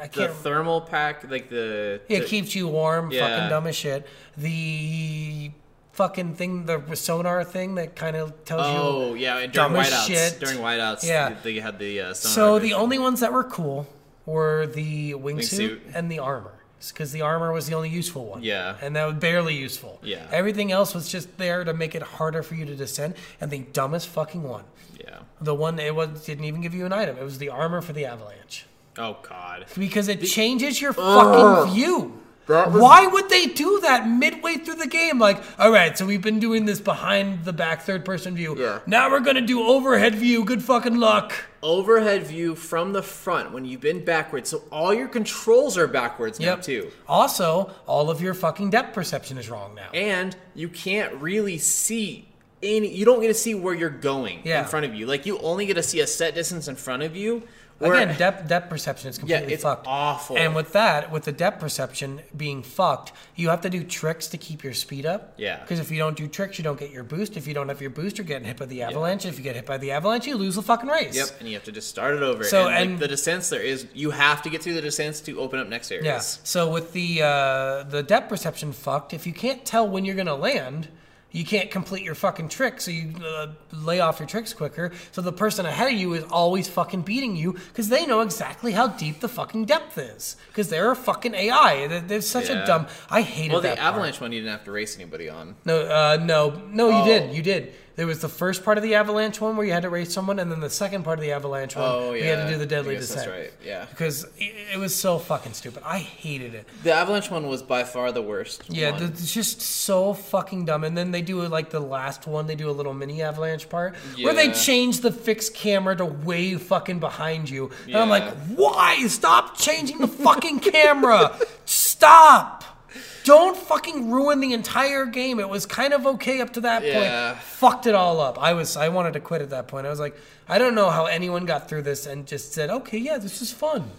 I the can't. thermal pack, like the it the- keeps you warm. Yeah. Fucking dumb as shit. The fucking thing, the sonar thing that kind of tells you. Oh yeah, and during whiteouts. shit. During whiteouts, Yeah. they had the uh, sonar So the only ones that were cool were the wingsuit, Wingsuit. and the armor. Because the armor was the only useful one. Yeah. And that was barely useful. Yeah. Everything else was just there to make it harder for you to descend. And the dumbest fucking one. yeah. The one it was didn't even give you an item. It was the armor for the avalanche. Oh god. Because it changes your fucking view. Why would they do that midway through the game? Like, all right, so we've been doing this behind the back third person view. Yeah. Now we're gonna do overhead view. Good fucking luck. Overhead view from the front when you've been backwards, so all your controls are backwards now Yep. too, Also, all of your fucking depth perception is wrong now. and you can't really see any. You don't get to see where you're going Yeah. in front of you. Like you only get to see a set distance in front of you. Again, depth depth perception is completely yeah, it's fucked. awful. And with that, with the depth perception being fucked, you have to do tricks to keep your speed up. Yeah. Because if you don't do tricks, you don't get your boost. If you don't have your boost, you're getting hit by the avalanche. If you get hit by the avalanche, you lose the fucking race. Yep, and you have to just start it over. So, and, like, the descents there is you have to get through the descents to open up next areas. Yeah. So with the uh, the depth perception fucked, if you can't tell when you're gonna land, you can't complete your fucking trick. So you uh, lay off your tricks quicker. So the person ahead of you is always fucking beating you because they know exactly how deep the fucking depth is. Because they're a fucking AI. They're, they're such Yeah. a dumb. I hated Well, the part. avalanche one you didn't have to race anybody on. No, uh, no, no. You Oh. did. You did. There was the first part of the avalanche one where you had to race someone, and then the second part of the avalanche one, Oh we had to do the deadly I guess descent. That's right. Yeah. Because it, it was so fucking stupid. I hated it. The avalanche one was by far the worst. Yeah, one. it's just so fucking dumb. And then they do like the last one, they do a little mini avalanche part where they change the fixed camera to way fucking behind you. And I'm like, why? Stop changing the fucking camera. Stop. Don't fucking ruin the entire game. It was kind of okay up to that Yeah. point. Fucked it all up. I was I wanted to quit at that point. I was like, I don't know how anyone got through this and just said, okay, yeah, this is fun.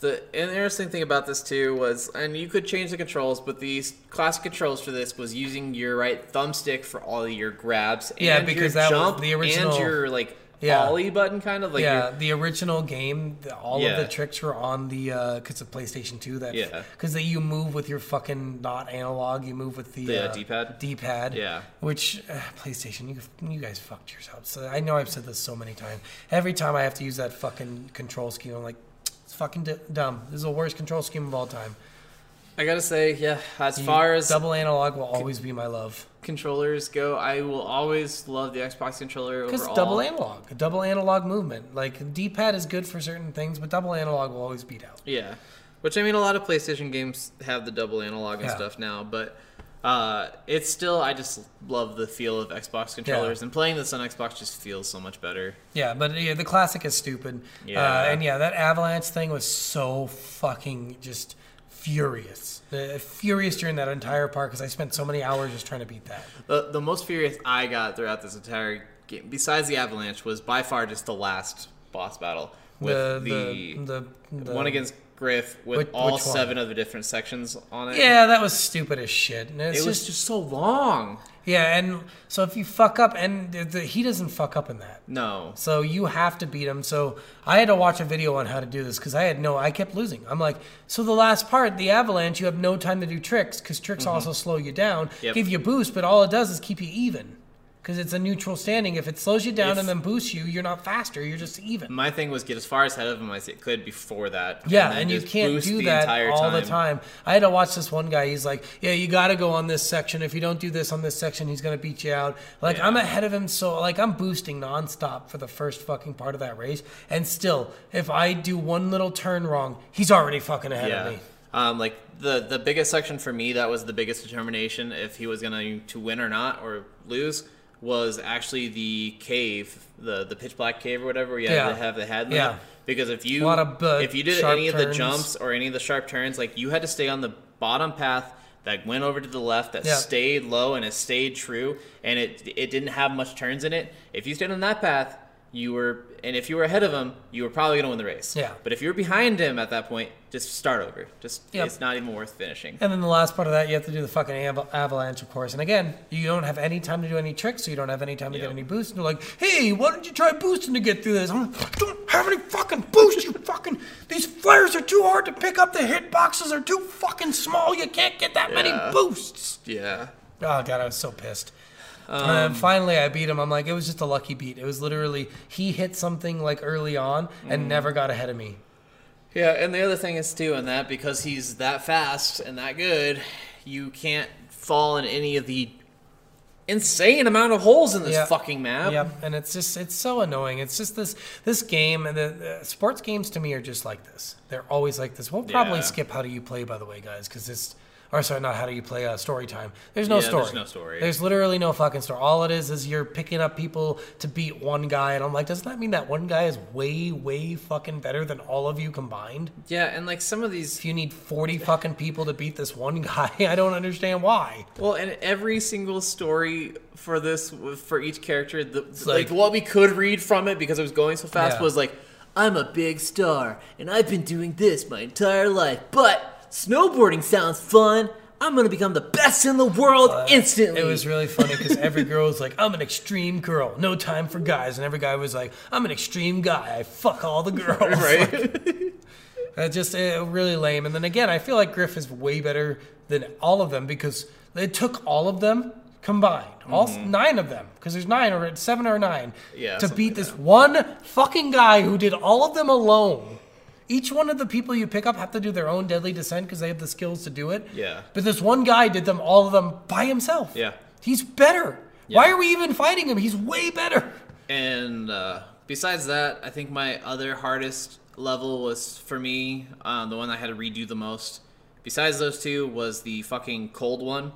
The interesting thing about this too was, and you could change the controls, but the classic controls for this was using your right thumbstick for all of your grabs. Yeah, and because your that was the original- and your like Yeah. ollie button, kind of like yeah, the original game, the, all of the tricks were on the because of PlayStation Two. That Yeah. because you move with your fucking not analog, you move with the, The, uh, D-pad? D-pad. Yeah. Which uh, PlayStation, you you guys fucked yourselves. So I know I've said this so many times. Every time I have to use that fucking control scheme, I'm like, it's fucking d- dumb. This is the worst control scheme of all time. I gotta say, yeah. As far as double analog will always be my love. Controllers go, I will always love the Xbox controller Because double analog, a double analog movement. Like D-pad is good for certain things, but double analog will always beat out. Yeah, which I mean, a lot of PlayStation games have the double analog and Yeah. stuff now, but uh, it's still I just love the feel of Xbox controllers, Yeah. and playing this on Xbox just feels so much better. Yeah, but yeah, the classic is stupid. Yeah. Uh, and yeah, that avalanche thing was so fucking just furious. Uh, furious during that entire part because I spent so many hours just trying to beat that. The the most furious I got throughout this entire game, besides the Avalanche, was by far just the last boss battle with The the, the, the, one against Griff with Which- all which seven of the different sections on it. Yeah, that was stupid as shit. It was just just so long. Yeah, and so if you fuck up, and the, the, he doesn't fuck up in that. No, So you have to beat him. So I had to watch a video on how to do this because I had no. I kept losing. I'm like, so the last part, the avalanche, you have no time to do tricks because tricks also slow you down, Mm-hmm. Yep. give you a boost, but all it does is keep you even because it's a neutral standing. If it slows you down and then boosts you, you're not faster. You're just even. my thing was get as far ahead of him as it could before that. Yeah, then and you can't do that entire all the time. I had to watch this one guy. He's like, "Yeah, you got to go on this section. If you don't do this on this section, he's gonna beat you out." Like Yeah. I'm ahead of him, so like I'm boosting nonstop for the first fucking part of that race, and still, if I do one little turn wrong, he's already fucking ahead of Yeah. me. Um, like the the biggest section for me, that was the biggest determination if he was gonna to win or not or lose was actually the cave, the the pitch black cave or whatever. Where you Yeah. had to have the headlamp. Yeah. Because if you of, uh, if you did any of the jumps or any of the sharp turns, like you had to stay on the bottom path that went over to the left that Yeah. stayed low and it stayed true and it it didn't have much turns in it. If you stayed on that path, you were and if you were ahead of him, you were probably gonna win the race. Yeah. But if you were behind him at that point, just start over. Just Yep. it's not even worth finishing. And then the last part of that, you have to do the fucking av- avalanche, of course. And again, you don't have any time to do any tricks, so you don't have any time to get any boosts. And they're like, hey, why don't you try boosting to get through this? I'm like, I don't have any fucking boost, you fucking. These flares are too hard to pick up. The hitboxes are too fucking small. You can't get that many Yeah. boosts. Yeah. Oh, God, I was so pissed. And Um, then finally, I beat him. I'm like, it was just a lucky beat. It was literally, he hit something like early on and Mm. never got ahead of me. Yeah, and the other thing is too, in that because he's that fast and that good, you can't fall in any of the insane amount of holes in this Yep. fucking map. Yep, and it's just it's so annoying. It's just this this game and the, the sports games to me are just like this. They're always like this. We'll probably Yeah. skip how do you play by the way, guys, because it's Or sorry, not how do you play uh, story time. There's no Yeah, story. there's no story. There's literally no fucking story. All it is is you're picking up people to beat one guy, and I'm like, doesn't that mean that one guy is way, way fucking better than all of you combined? Yeah, and like some of these If you need 40 fucking people to beat this one guy, I don't understand why. Well, and every single story for this, for each character, the, like, like- what we could read from it because it was going so fast Yeah. was like, I'm a big star and I've been doing this my entire life, but snowboarding sounds fun. I'm gonna become the best in the world instantly. It was really funny because every girl was like, I'm an extreme girl, no time for guys. And every guy was like, I'm an extreme guy, I fuck all the girls. right. It just uh, really lame. And then again, I feel like Griff is way better than all of them because it took all of them combined, all nine of them, because there's nine or seven or nine, Mm-hmm. Yeah, to beat like this that. one fucking guy who did all of them alone. Each one of the people you pick up have to do their own deadly descent because they have the skills to do it. Yeah. But this one guy did them all of them by himself. Yeah. He's better. Yeah. Why are we even fighting him? He's way better. And uh, besides that, I think my other hardest level was for me, um, the one I had to redo the most. Besides those two, was the fucking cold one,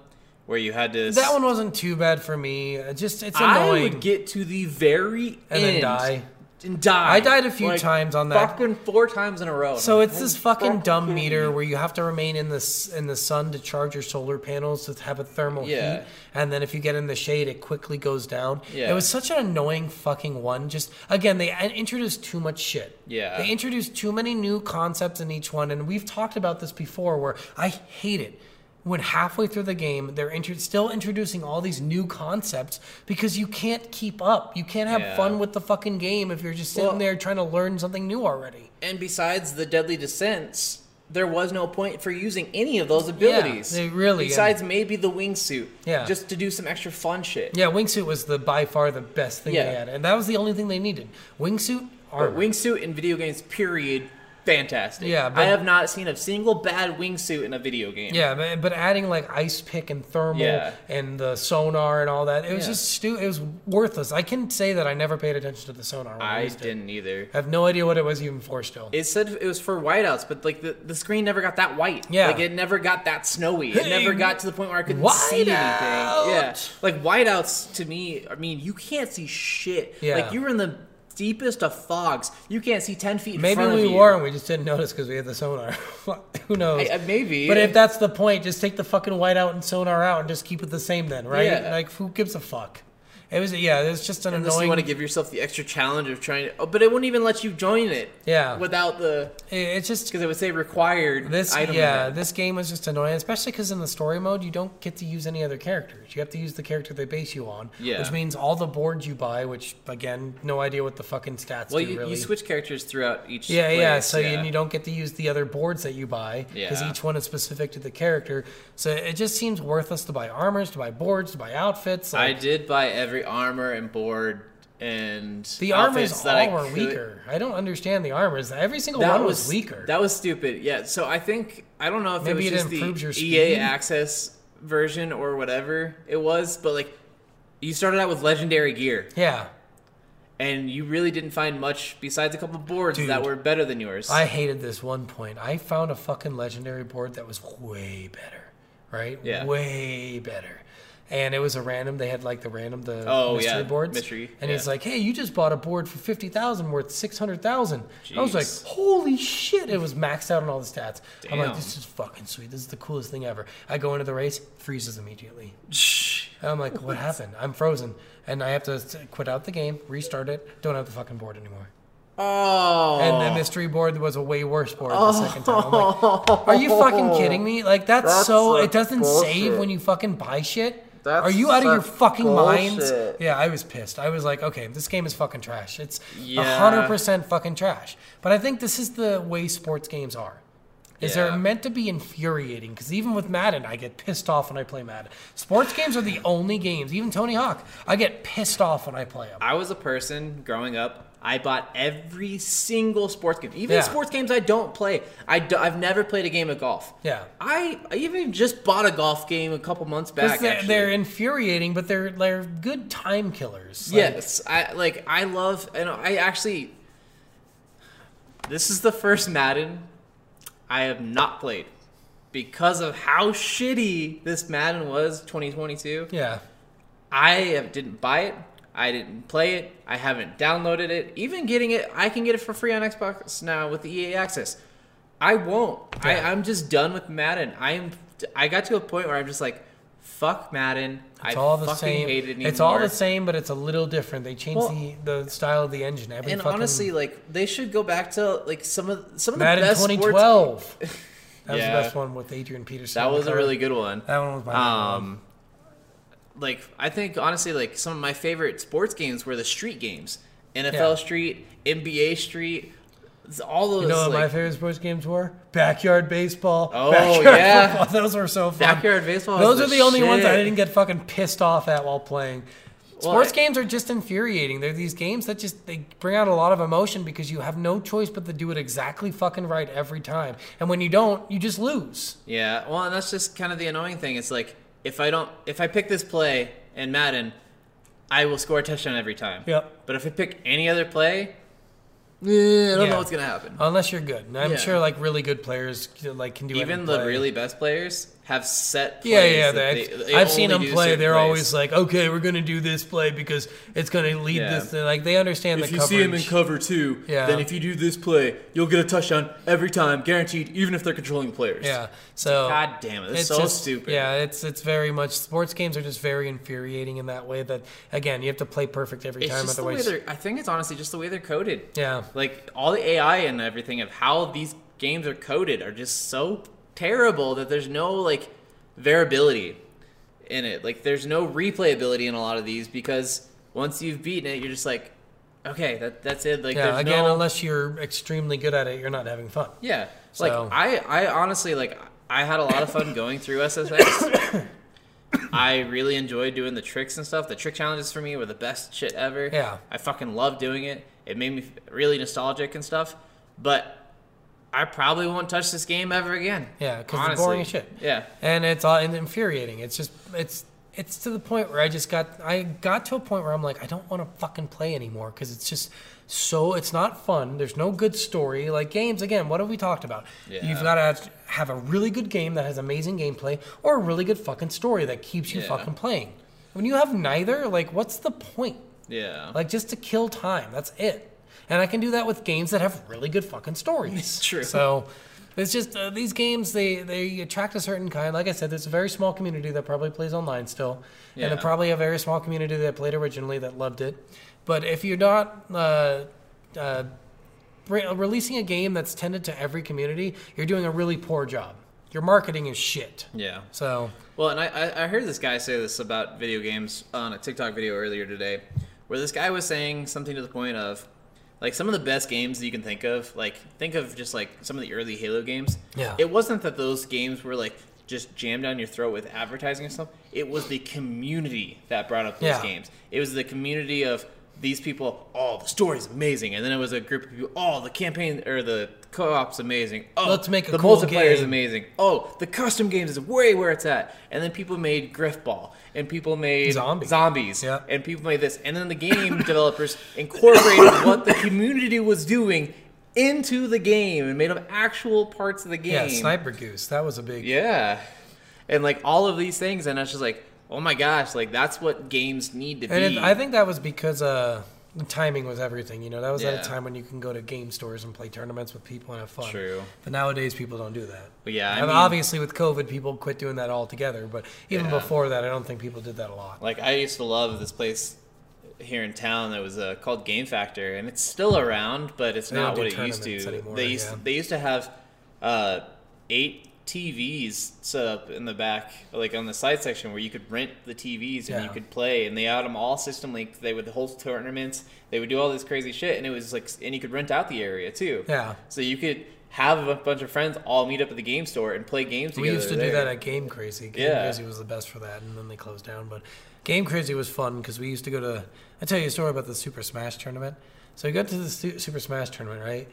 where you had to. That one wasn't too bad for me. Uh, Just it's annoying. I would get to the very And then die. And die. I died a few times on that. Fucking four times in a row. So it's this "Oh, fucking fuck dumb you." meter where you have to remain in this in the sun to charge your solar panels to have a thermal Yeah. heat, and then if you get in the shade, it quickly goes down. Yeah. It was such an annoying fucking one. Just again, they in- introduced too much shit. Yeah. they introduced too many new concepts in each one, and we've talked about this before. Where I hate it. When halfway through the game, they're still introducing all these new concepts because you can't keep up. You can't have Yeah. fun with the fucking game if you're just sitting Well- there trying to learn something new already. And besides the deadly descents, there was no point for using any of those abilities. they really- Besides maybe the wingsuit. Yeah. Just to do some extra fun shit. Yeah, wingsuit was the by far the best thing they Yeah. had, and that was the only thing they needed. Wingsuit, armor. But wingsuit in video games, period, fantastic. Yeah, but- I have not seen a single bad wingsuit in a video game. yeah, but, adding like ice pick and thermal Yeah. and the sonar and all that, it was Yeah. just stu- It was worthless. I can say that I never paid attention to the sonar. When I, I used it. didn't either. I have no idea what it was even for. Still, It said it was for whiteouts, but like the, the screen never got that white. Yeah. Like it never got that snowy. It never got to the point where I couldn't see anything. Yeah. Like whiteouts to me, I mean, you can't see shit. Yeah. Like you were in the deepest of fogs. You can't see ten feet in maybe we were and we just didn't notice because we had the sonar. Who knows? I- I- maybe. But if that's the point, just take the fucking whiteout and sonar out and just keep it the same then, right? Yeah. Like who gives a fuck? It was yeah, it was just an Unless annoying. you want to give yourself the extra challenge of trying to, oh, but it wouldn't even let you join it. Yeah. Without the, it- it's just because it would say required. This item yeah, this game was just annoying, especially because in the story mode you don't get to use any other characters. You have to use the character they base you on. Yeah. Which means all the boards you buy, which again, no idea what the fucking stats Well, do you, really. you switch characters throughout each. yeah, yeah. place, So You, you don't get to use the other boards that you buy because Yeah. each one is specific to the character. So it just seems worthless to buy armors, to buy boards, to buy outfits. I did buy every armor and board and the armors that I all were could- weaker. I don't understand the armors. Every single That one was, was, weaker. That was stupid. Yeah. So I think I don't know if Maybe it it was just the EA? Access version or whatever it was, but like you started out with legendary gear yeah. and you really didn't find much besides a couple boards Dude. that were better than yours. I hated this one point. I found a fucking legendary board that was way better, right? Yeah. Way better. And it was a random. They had like the random the Oh, mystery yeah, boards. mystery, And he's like, "Hey, you just bought a board for fifty thousand worth six hundred thousand. I was like, "Holy shit!" It was maxed out on all the stats. Damn. I'm like, "This is fucking sweet. This is the coolest thing ever." I go into the race, freezes immediately. And I'm like, "What happened? I'm frozen." And I have to quit out the game, restart it. Don't have the fucking board anymore. oh. And the mystery board was a way worse board the second time. I'm like, are you fucking kidding me? Like that's, That's so it doesn't save when you fucking buy shit. That's are you out of your fucking minds? bullshit. Yeah, I was pissed. I was like, okay, this game is fucking trash. It's a Yeah. hundred percent fucking trash. But I think this is the way sports games are. Is Yeah. they're meant to be infuriating? Because even with Madden, I get pissed off when I play Madden. Sports games are the only games. Even Tony Hawk, I get pissed off when I play them. I was a person growing up. I bought every single sports game, even Yeah. sports games I don't play. I do, I've never played a game of golf. Yeah. I, I even just bought a golf game a couple months back. they're, they're infuriating, but they're they're good time killers. Like, Yes, I like. I love, and I actually. This is the first Madden I have not played. because of how shitty this Madden was 2022. Yeah. I have- didn't buy it. I didn't play it. I haven't downloaded it. Even getting it, I can get it for free on Xbox now with the EA access. I won't. I, Yeah. I'm just done with Madden. I'm. I got to a point where I'm just like, fuck Madden. It's I all the same. it. It's all the same, but it's a little different. They changed Well- the, the style of the engine. Every And fucking honestly, like they should go back to like some of some of the Madden best sports- 2012. That was Yeah. the best one with Adrian Peterson. That was a really good one. That one was my. Um, like I think honestly, like some of my favorite sports games were the street games, NFL Yeah. Street, NBA Street, all those. You know what my favorite sports games were? Backyard baseball. Oh, backyard yeah. football. Those were so fun. Backyard baseball Those the are the only ones I didn't get fucking pissed off at while playing. Well, Sports I- games are just infuriating. They're these games that just they bring out a lot of emotion because you have no choice but to do it exactly fucking right every time. And when you don't, you just lose. Yeah, well, and that's just kind of the annoying thing. It's like if I don't, if I pick this play in Madden, I will score a touchdown every time. Yep. But if I pick any other play, eh, I don't Yeah. know what's gonna happen. Unless you're good. And I'm Yeah. sure like really good players like can do any Even the play. really best players have set. Plays Yeah, yeah. that They, they- they I've seen them play. They're plays. always like, okay, we're going to do this play because it's going to lead Yeah. this. Thing. Like they understand the cover. If the you coverage. see him in cover two, Yeah. then if you do this play, you'll get a touchdown every time, guaranteed, even if they're controlling players. yeah. So God damn it, it's, so just- stupid. Yeah, it's it's very much sports games are just very infuriating in that way. That again, you have to play perfect every It's time. just the way Otherwise, they're. I think it's honestly just the way they're coded. yeah, Like all the AI and everything of how these games are coded are just so terrible that there's no like variability in it. Like there's no replayability in a lot of these because once you've beaten it, you're just like, okay, that that's it. Like yeah. Again, no, unless you're extremely good at it, you're not having fun. yeah. So- Like I I honestly like I had a lot of fun going through SSX. I really enjoyed doing the tricks and stuff. The trick challenges for me were the best shit ever. Yeah. I fucking loved doing it. It made me really nostalgic and stuff. But I probably won't touch this game ever again. Yeah, because it's boring as shit. Yeah. and it's all and infuriating. It's just it's it's to the point where I just got I got to a point where I'm like I don't want to fucking play anymore because it's just so it's not fun. There's no good story. Like games again, what have we talked about? Yeah. You've got to have a really good game that has amazing gameplay or a really good fucking story that keeps you Yeah. fucking playing. When you have neither, like what's the point? Yeah. Like just to kill time. That's it. And I can do that with games that have really good fucking stories. True. So it's just uh, these games they they attract a certain kind. Like I said, there's a very small community that probably plays online still, and Yeah. then probably a very small community that played originally that loved it. But if you're not uh, uh, re- releasing a game that's tended to every community, you're doing a really poor job. Your marketing is shit. yeah. So Well, and I I heard this guy say this about video games on a TikTok video earlier today, where this guy was saying something to the point of, like some of the best games that you can think of, like think of just like some of the early Halo games. Yeah. It wasn't that those games were like just jammed down your throat with advertising and stuff. It was the community that brought up those Yeah. games. It was the community of these people. Oh, the story's amazing, and then it was a group of people. Oh, the campaign or the co-op's amazing. Oh, Let's make a the cool multiplayer is amazing. Oh, the custom games is way where it's at. And then people made Grifball, and people made Zombie. zombies, Yeah. and people made this, and then the game developers incorporated what the community was doing into the game and made them actual parts of the game. yeah, Sniper Goose. That was a big. Yeah. and like all of these things, and it's just like, oh my gosh, like that's what games need to And be. it, I think that was because uh, timing was everything. You know, that was at a time when you can go to game stores and play tournaments with people and have fun. True. But nowadays, people don't do that. But yeah, I mean- obviously with COVID, people quit doing that altogether. But even Yeah. before that, I don't think people did that a lot. Like I used to love this place here in town that was uh, called Game Factor, and it's still around, but it's They not what it used to. anymore, they used yeah. they used to have uh, eight TVs set up in the back, like on the side section, where you could rent the TVs and you could play, and they had them all system linked. They would hold tournaments, they would do all this crazy shit, and it was like, and you could rent out the area too. Yeah. So you could have a bunch of friends all meet up at the game store and play games We together. used to do that at Game Crazy. Game Yeah. Crazy was the best for that, and then they closed down. But Game Crazy was fun because we used to go to. I tell you a story about the Super Smash tournament. So we got to the Super Smash tournament, right?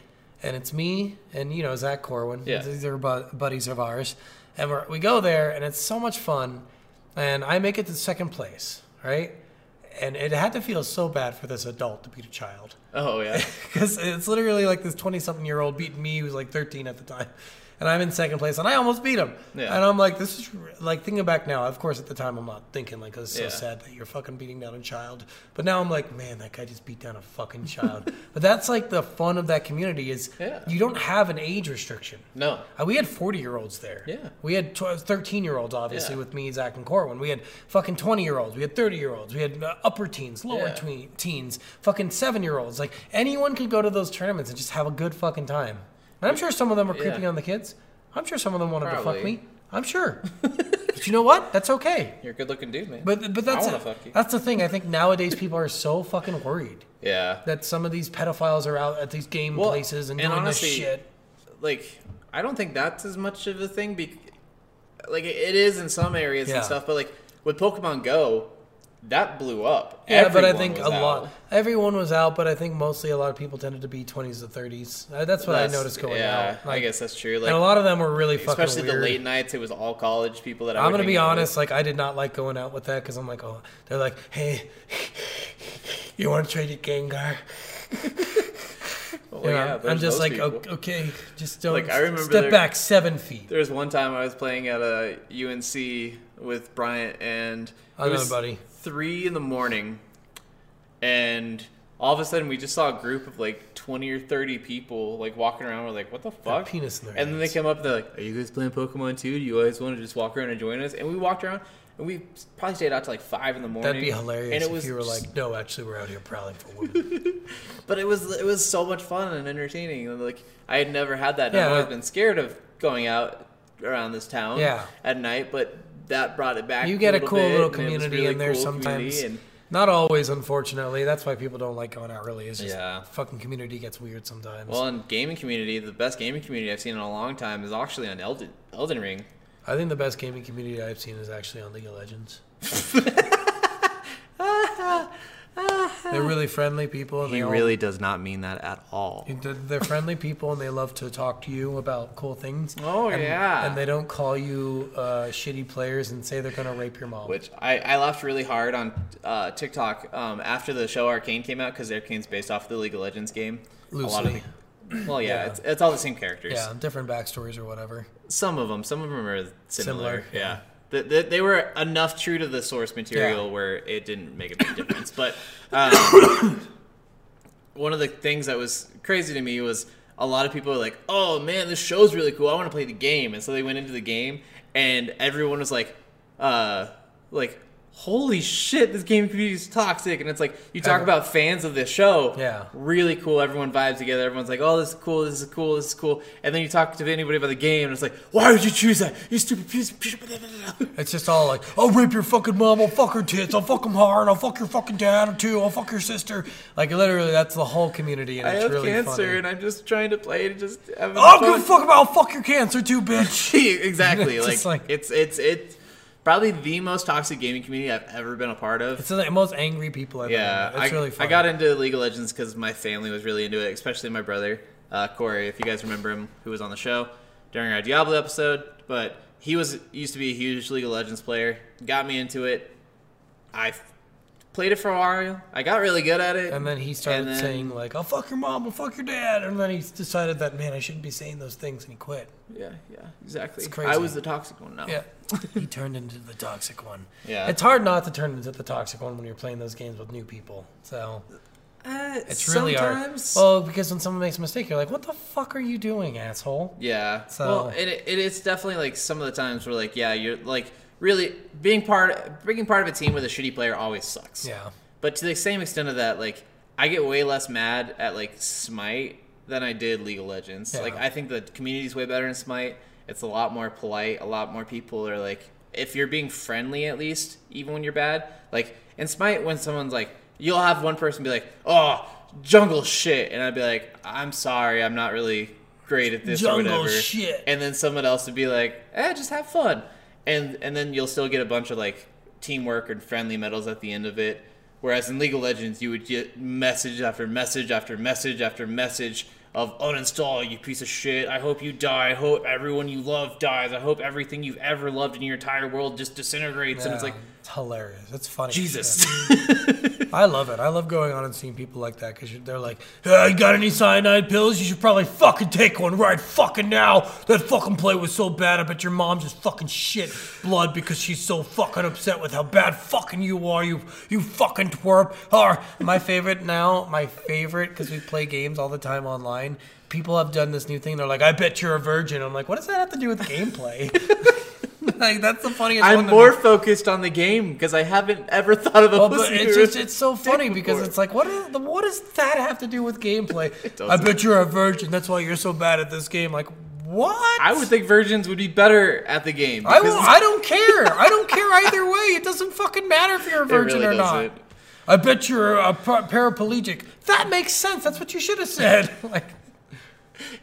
And it's me and you know Zach Corwin. Yeah. These are bu- buddies of ours, and we're, we go there, and it's so much fun. And I make it to second place, right? And it had to feel so bad for this adult to beat a child Oh yeah. because it's literally like this 20 something year old beating me who was like 13 at the time and I'm in second place, and I almost beat him. Yeah. And I'm like, this is like thinking back now. Of course, at the time, I'm not thinking like, "This is so Yeah. sad that you're fucking beating down a child." But now I'm like, man, that guy just beat down a fucking child. but that's like the fun of that community is Yeah. you don't have an age restriction. No. Uh, we had 40 year olds there. Yeah. We had 13 year olds, obviously, with me, Zach, and Corwin. We had fucking 20 year olds. We had 30 year olds. We had uh, upper teens, lower teens, fucking seven year olds. Like, anyone could go to those tournaments and just have a good fucking time. And I'm sure some of them are creeping Yeah. on the kids. I'm sure some of them wanted to fuck me. I'm sure. but you know what? That's okay. You're a good looking dude, man. But but that's I wanna it. fuck you. that's the thing. I think nowadays people are so fucking worried yeah. that some of these pedophiles are out at these game Well, places and, and doing honestly, this shit. like I don't think that's as much of a thing. Be- like it- it is in some areas Yeah. and stuff, but like with Pokemon Go, that blew up. Yeah, but I think a out. lot. Everyone was out, but I think mostly a lot of people tended to be 20s to 30s. Uh, That's what That's- I noticed going yeah, out. I guess that's true. Like and a lot of them were really fucking especially weird. the late nights, it was all college people that I I'm gonna be out with. honest. Like I did not like going out with that because I'm like, oh, they're like, hey, you want to trade your Gengar? Well, You know, yeah, I'm just like, people. Okay, just don't Like, I remember step there- back seven feet. There was one time I was playing at a UNC with Bryant, and I it know, was buddy. three in the morning, and all of a sudden we just saw a group of like twenty or thirty people like walking around. We're like, "What the fuck?" penis in their and then they hands. come up, they're like, "Are you guys playing Pokemon too? Do you guys want to just walk around and join us?" And we walked around, and we probably stayed out till like five in the morning. That'd be hilarious And it if was you were just- like, no, actually, we're out here prowling for women. but it was it was so much fun and entertaining. And like I had never had that. Yeah. I've always been scared of going out around this town Yeah. at night, but that brought it back. you get a little cool bit, little and it was community really in there cool sometimes. and Not always, unfortunately. That's why people don't like going out. Really, it's just Yeah. fucking community gets weird sometimes. well, in gaming community, the best gaming community I've seen in a long time is actually on Elden Elden Ring. I think the best gaming community I've seen is actually on League of Legends. They're really friendly people. And He all- really does not mean that at all. They're- They're friendly people and they love to talk to you about cool things. Oh, and, yeah. And they don't call you uh, shitty players and say they're gonna rape your mom. Which I, I laughed really hard on uh, TikTok um, after the show Arcane came out because Arcane's based off the League of Legends game. A lot of Loosely. the, well, yeah, Yeah. It's, it's all the same characters. yeah, different backstories or whatever. Some of them, some of them are similar. Similar, yeah. yeah. They, they, they were enough true to the source material Yeah. where it didn't make a big difference. But um, one of the things that was crazy to me was a lot of people were like, "Oh man, this show's really cool. I want to play the game." And so they went into the game, and everyone was like, uh, like. Holy shit, this game community is toxic. And it's like, you talk Ever- about fans of this show. Yeah. Really cool. Everyone vibes together. Everyone's like, oh, this is cool. This is cool. This is cool. And then you talk to anybody about the game, and it's like, why would you choose that? You stupid piece of shit. It's just all like, I'll rape your fucking mom, I'll fuck her tits, I'll fuck him hard, I'll fuck your fucking dad too, I'll fuck your sister. Like literally, that's the whole community, and I it's have really cancer, funny. and I'm just trying to play to just have I don't give a fuck about I'll fuck your cancer too, bitch. exactly. Like, like- it's it's it's probably the most toxic gaming community I've ever been a part of. It's the most angry people I've yeah, ever met. It's I, really I got into League of Legends because my family was really into it, especially my brother uh, Corey. If you guys remember him, who was on the show during our Diablo episode, but he was used to be a huge League of Legends player. Got me into it. I played it for a while. I got really good at it. And then he started then- saying like, "I'll fuck your mom, I'll fuck your dad," and then he decided that man, I shouldn't be saying those things, and he quit. Yeah, yeah, exactly. It's crazy. I was the toxic one now. Yeah, he turned into the toxic one. Yeah. it's hard not to turn into the toxic one when you're playing those games with new people. So Uh, it's really sometimes, hard. Well, because when someone makes a mistake, you're like, "What the fuck are you doing, asshole?" Yeah. So- well, it, it, it's definitely like some of the times where like yeah, you're like really being part being part of a team with a shitty player always sucks. Yeah. But to the same extent of that, like I get way less mad at like Smite than I did League of Legends. Yeah. Like I think the community's way better in Smite. It's a lot more polite. A lot more people are like if you're being friendly at least, even when you're bad. Like in Smite, when someone's like, you'll have one person be like, "Oh, jungle shit," and I'd be like, "I'm sorry, I'm not really great at this or Jungle whatever." shit. And then someone else would be like, "Eh, just have fun," and and then you'll still get a bunch of like teamwork and friendly medals at the end of it. Whereas in League of Legends, you would get message after message after message after message of uninstall you piece of shit. I hope you die. I hope everyone you love dies. I hope everything you've ever loved in your entire world just disintegrates. And it's Yeah, like it's hilarious. It's funny. Jesus. I love it. I love going on and seeing people like that because they're like, "Hey, you got any cyanide pills? You should probably fucking take one right fucking now. That fucking play was so bad. I bet your mom just fucking shit blood because she's so fucking upset with how bad fucking you are. You you fucking twerp. Or my favorite now, my favorite because we play games all the time online. People have done this new thing. They're like, "I bet you're a virgin." I'm like, "What does that have to do with gameplay?" like that's the funniest. I'm more focused on the game because I haven't ever thought of a Well, but it's just it's so funny because before. it's like what is, what does that have to do with gameplay? I bet you're a virgin. That's why you're so bad at this game. Like what? I would think virgins would be better at the game. I, will, I don't care. I don't care either way. It doesn't fucking matter if you're a virgin really or not. doesn't. I bet you're a pa- paraplegic. That makes sense. That's what you should have said. Like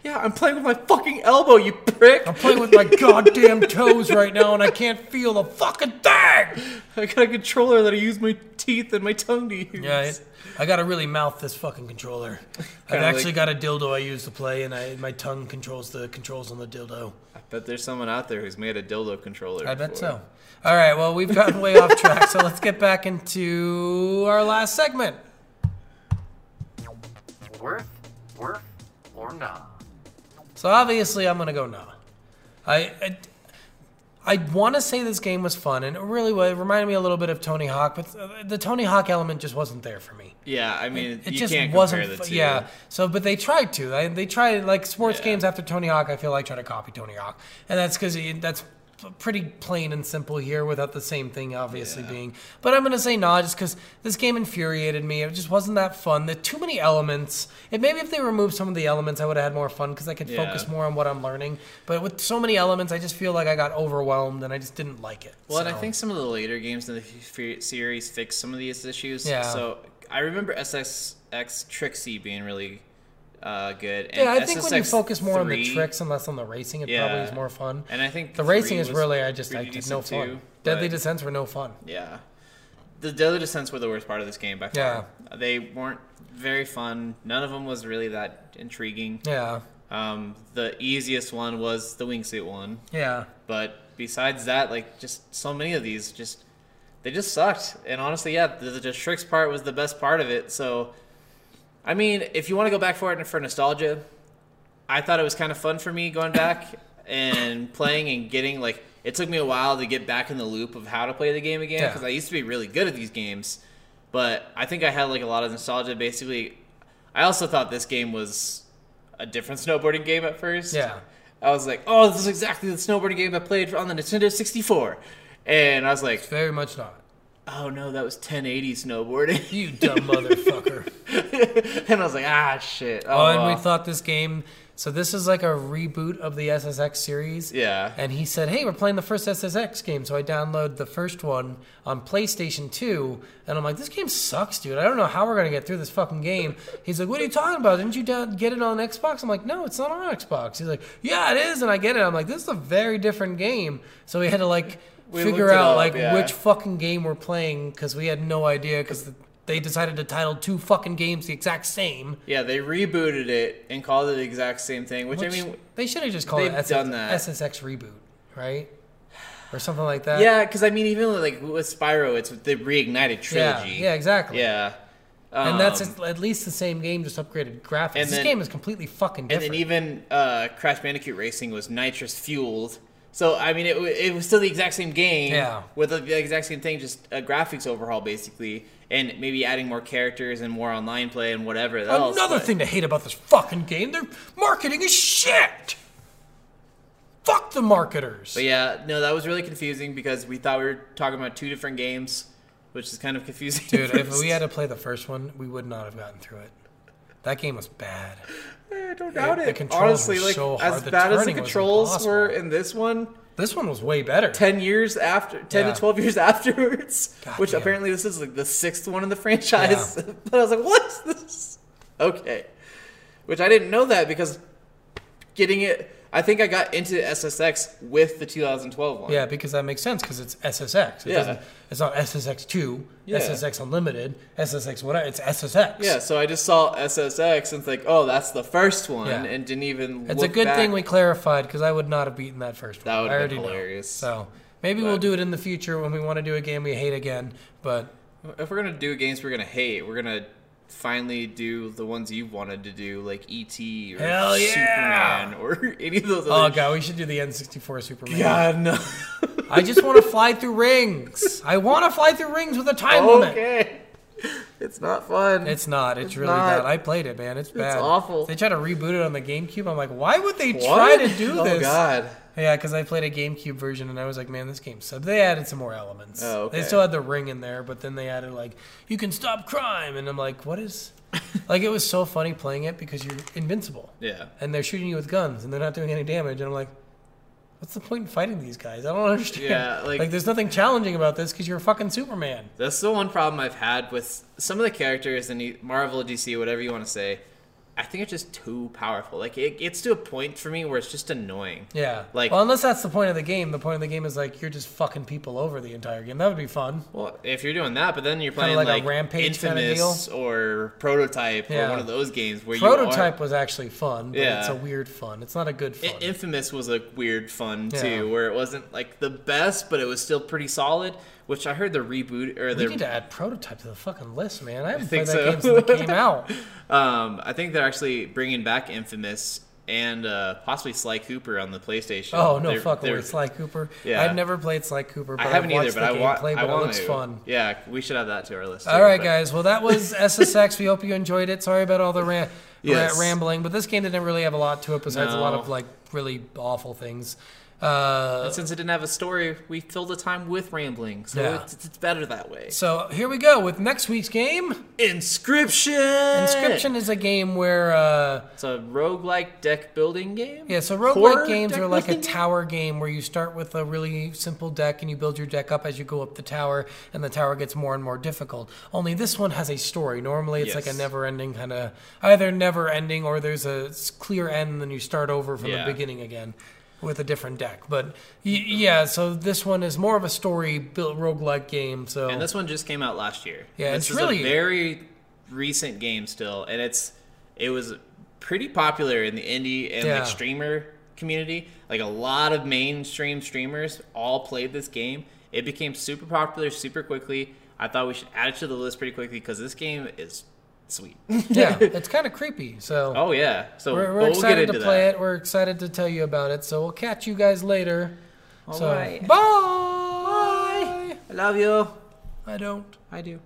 yeah, I'm playing with my fucking elbow, you prick. I'm playing with my goddamn toes right now and I can't feel the fucking thing. I got a controller that I use my teeth and my tongue to use. Yeah, it, I gotta really mouth this fucking controller. I've Kinda actually like- got a dildo I use to play, and I my tongue controls the controls on the dildo. I bet there's someone out there who's made a dildo controller. I bet before. so. All right, well we've gotten way off track, so let's get back into our last segment. Worth, worth, or not. So obviously, I'm gonna go no. I. I I want to say this game was fun, and it really was. It reminded me a little bit of Tony Hawk, but uh, the Tony Hawk element just wasn't there for me. Yeah, I mean, It you just can't wasn't. compare the two. Yeah. So, but they tried to. They, they tried like sports Yeah. games after Tony Hawk. I feel like try to copy Tony Hawk, and that's because that's pretty plain and simple here, without the same thing obviously Yeah. being. But I'm gonna say no, just because this game infuriated me. It just wasn't that fun. There too many elements. And maybe if they removed some of the elements, I would have had more fun because I could Yeah. focus more on what I'm learning. But with so many elements, I just feel like I got overwhelmed and I just didn't like it. Well, and I think some of the later games in the f- series fixed some of these issues. Yeah. So I remember SSX Tricky being really uh, good. And Yeah, I think when you focus more on the tricks and less on the racing, it probably is more fun. and I think The racing is really I just I had no fun. too, Deadly Descents were no fun. Yeah. The Deadly Descents were the worst part of this game by far. Yeah. They weren't very fun. None of them was really that intriguing. Yeah, Um, the easiest one was the wingsuit one. yeah. But besides that, like just so many of these just they just sucked. And honestly, yeah, the, the tricks part was the best part of it. So I mean, if you want to go back for it for nostalgia, I thought it was kind of fun for me going back and playing and getting like it took me a while to get back in the loop of how to play the game again Yeah. because I used to be really good at these games. But I think I had like a lot of nostalgia. Basically, I also thought this game was a different snowboarding game at first. Yeah. I was like, oh, this is exactly the snowboarding game I played on the Nintendo 64. And I was like, Very much not. Oh no, that was 1080 snowboarding. You dumb motherfucker. and I was like, ah, shit. Oh, and well." we thought this game. So this is like a reboot of the SSX series. Yeah. And he said, "Hey, we're playing the first SSX game." So I downloaded the first one on PlayStation 2, and I'm like, "This game sucks, dude. I don't know how we're gonna get through this fucking game." He's like, "What are you talking about? Didn't you down- get it on Xbox?" I'm like, "No, it's not on Xbox." He's like, "Yeah, it is," and I get it. I'm like, "This is a very different game." So we had to like We figure out up, like yeah. which fucking game we're playing because we had no idea because they decided to title two fucking games the exact same. Yeah, they rebooted it and called it the exact same thing, which, Which I mean, they should have just called it SS, done that. SSX reboot, right? Or something like that. yeah, because I mean, even like with Spyro, it's the reignited trilogy. yeah, exactly. Yeah. and that's Um, at least the same game, just upgraded graphics. this game is completely fucking And then even uh, Crash Bandicoot Racing was nitrous fueled. So I mean, it, it was still the exact same game Yeah. with the, the exact same thing, just a graphics overhaul basically, and maybe adding more characters and more online play and whatever else. Another but- thing to hate about this fucking game, their marketing is shit. Fuck the marketers. But yeah, no, that was really confusing because we thought we were talking about two different games, which is kind of confusing. Dude, if we had to play the first one, we would not have gotten through it. That game was bad. I don't doubt it. controls Honestly, like so as bad as the controls were in this one, This one was way better. ten years after, ten Yeah. to twelve years afterwards, God which damn. apparently this is like the sixth one in the franchise. but I was like, what's this? Okay, which I didn't know that because getting it, I think I got into SSX with the 2012 one. Yeah, because that makes sense because it's SSX. It Yeah. It's not SSX two, Yeah. SSX Unlimited, SSX whatever. It's SSX. Yeah, so I just saw SSX and it's like, oh, that's the first one, Yeah. and didn't even. It's a good back. thing we clarified because I would not have beaten that first one. That would've been already know. hilarious. So maybe we'll do it in the future when we want to do a game we hate again. But If we're gonna do games we're gonna hate, we're gonna finally do the ones you wanted to do, like ET or Hell yeah! Superman or any of those. oh god, we should do the N64 Superman. God no. I just want to fly through rings. I want to fly through rings with a time limit. okay. It's not fun. It's not. It's, It's really not. bad. I played it, man. It's bad. It's awful. They try to reboot it on the GameCube. I'm like, why would they What? try to do oh, this? God. Yeah, because I played a GameCube version and I was like, man, this game sucks. They added some more elements. Oh, okay. They still had the ring in there, but then they added like, you can stop crime, and I'm like, what is? like it was so funny playing it because you're invincible, Yeah. and they're shooting you with guns and they're not doing any damage, and I'm like. What's the point in fighting these guys? I don't understand. Yeah, like- there's nothing challenging about this because you're a fucking Superman. That's the one problem I've had with some of the characters in Marvel, DC, whatever you want to say. I think it's just too powerful. Like it gets to a point for me where it's just annoying. Yeah. Like- well, unless that's the point of the game. The point of the game is like you're just fucking people over the entire game. That would be fun. Well, if you're doing that, but then you're playing like a like, Rampage kinda Infamous or Prototype Yeah. or one of those games where Prototype was actually fun, but Yeah. it's a weird fun. It's not a good fun. Infamous was a weird fun Yeah. too, where it wasn't like the best, but it was still pretty solid. Which I heard the reboot or we need to add Prototype to the fucking list, man. I haven't think played that so. game since it came out. Um, I think they're actually bringing back Infamous and uh, possibly Sly Cooper on the PlayStation. Oh no, They're- fuck they're- Sly Cooper. Yeah. I've never played Sly Cooper, but I haven't have either, watched but I the want. gameplay, I but it want looks to. fun. Yeah, we should add that to our list. All too, right, but- guys. Well, that was SSX. We hope you enjoyed it. Sorry about all the ran- Yes. ra- rambling, but this game didn't really have a lot to it besides a lot of like really awful things. Uh, And since it didn't have a story, we filled the time with rambling, so Yeah. it's, it's better that way. so here we go with next week's game. Inscryption. Inscryption is a game where, uh, It's a roguelike deck building game. yeah, so roguelike games are like a tower game where you start with a really simple deck and you build your deck up as you go up the tower, and the tower gets more and more difficult. Only this one has a story. Normally, it's like a never-ending kind of either never-ending or there's a clear end, and then you start over from Yeah. the beginning again with a different deck. But y- yeah, so this one is more of a story built roguelike game. So And this one just came out last year. Yeah, this it's is really- a very recent game still, and it's it was pretty popular in the indie and Yeah. like streamer community. Like a lot of mainstream streamers all played this game. It became super popular super quickly. I thought we should add it to the list pretty quickly because this game is sweet. yeah, it's kind of creepy. So oh yeah, so we're, we're we'll get excited into to play that. it. We're excited to tell you about it. So we'll catch you guys later. so right. bye. I love you. I don't. I do.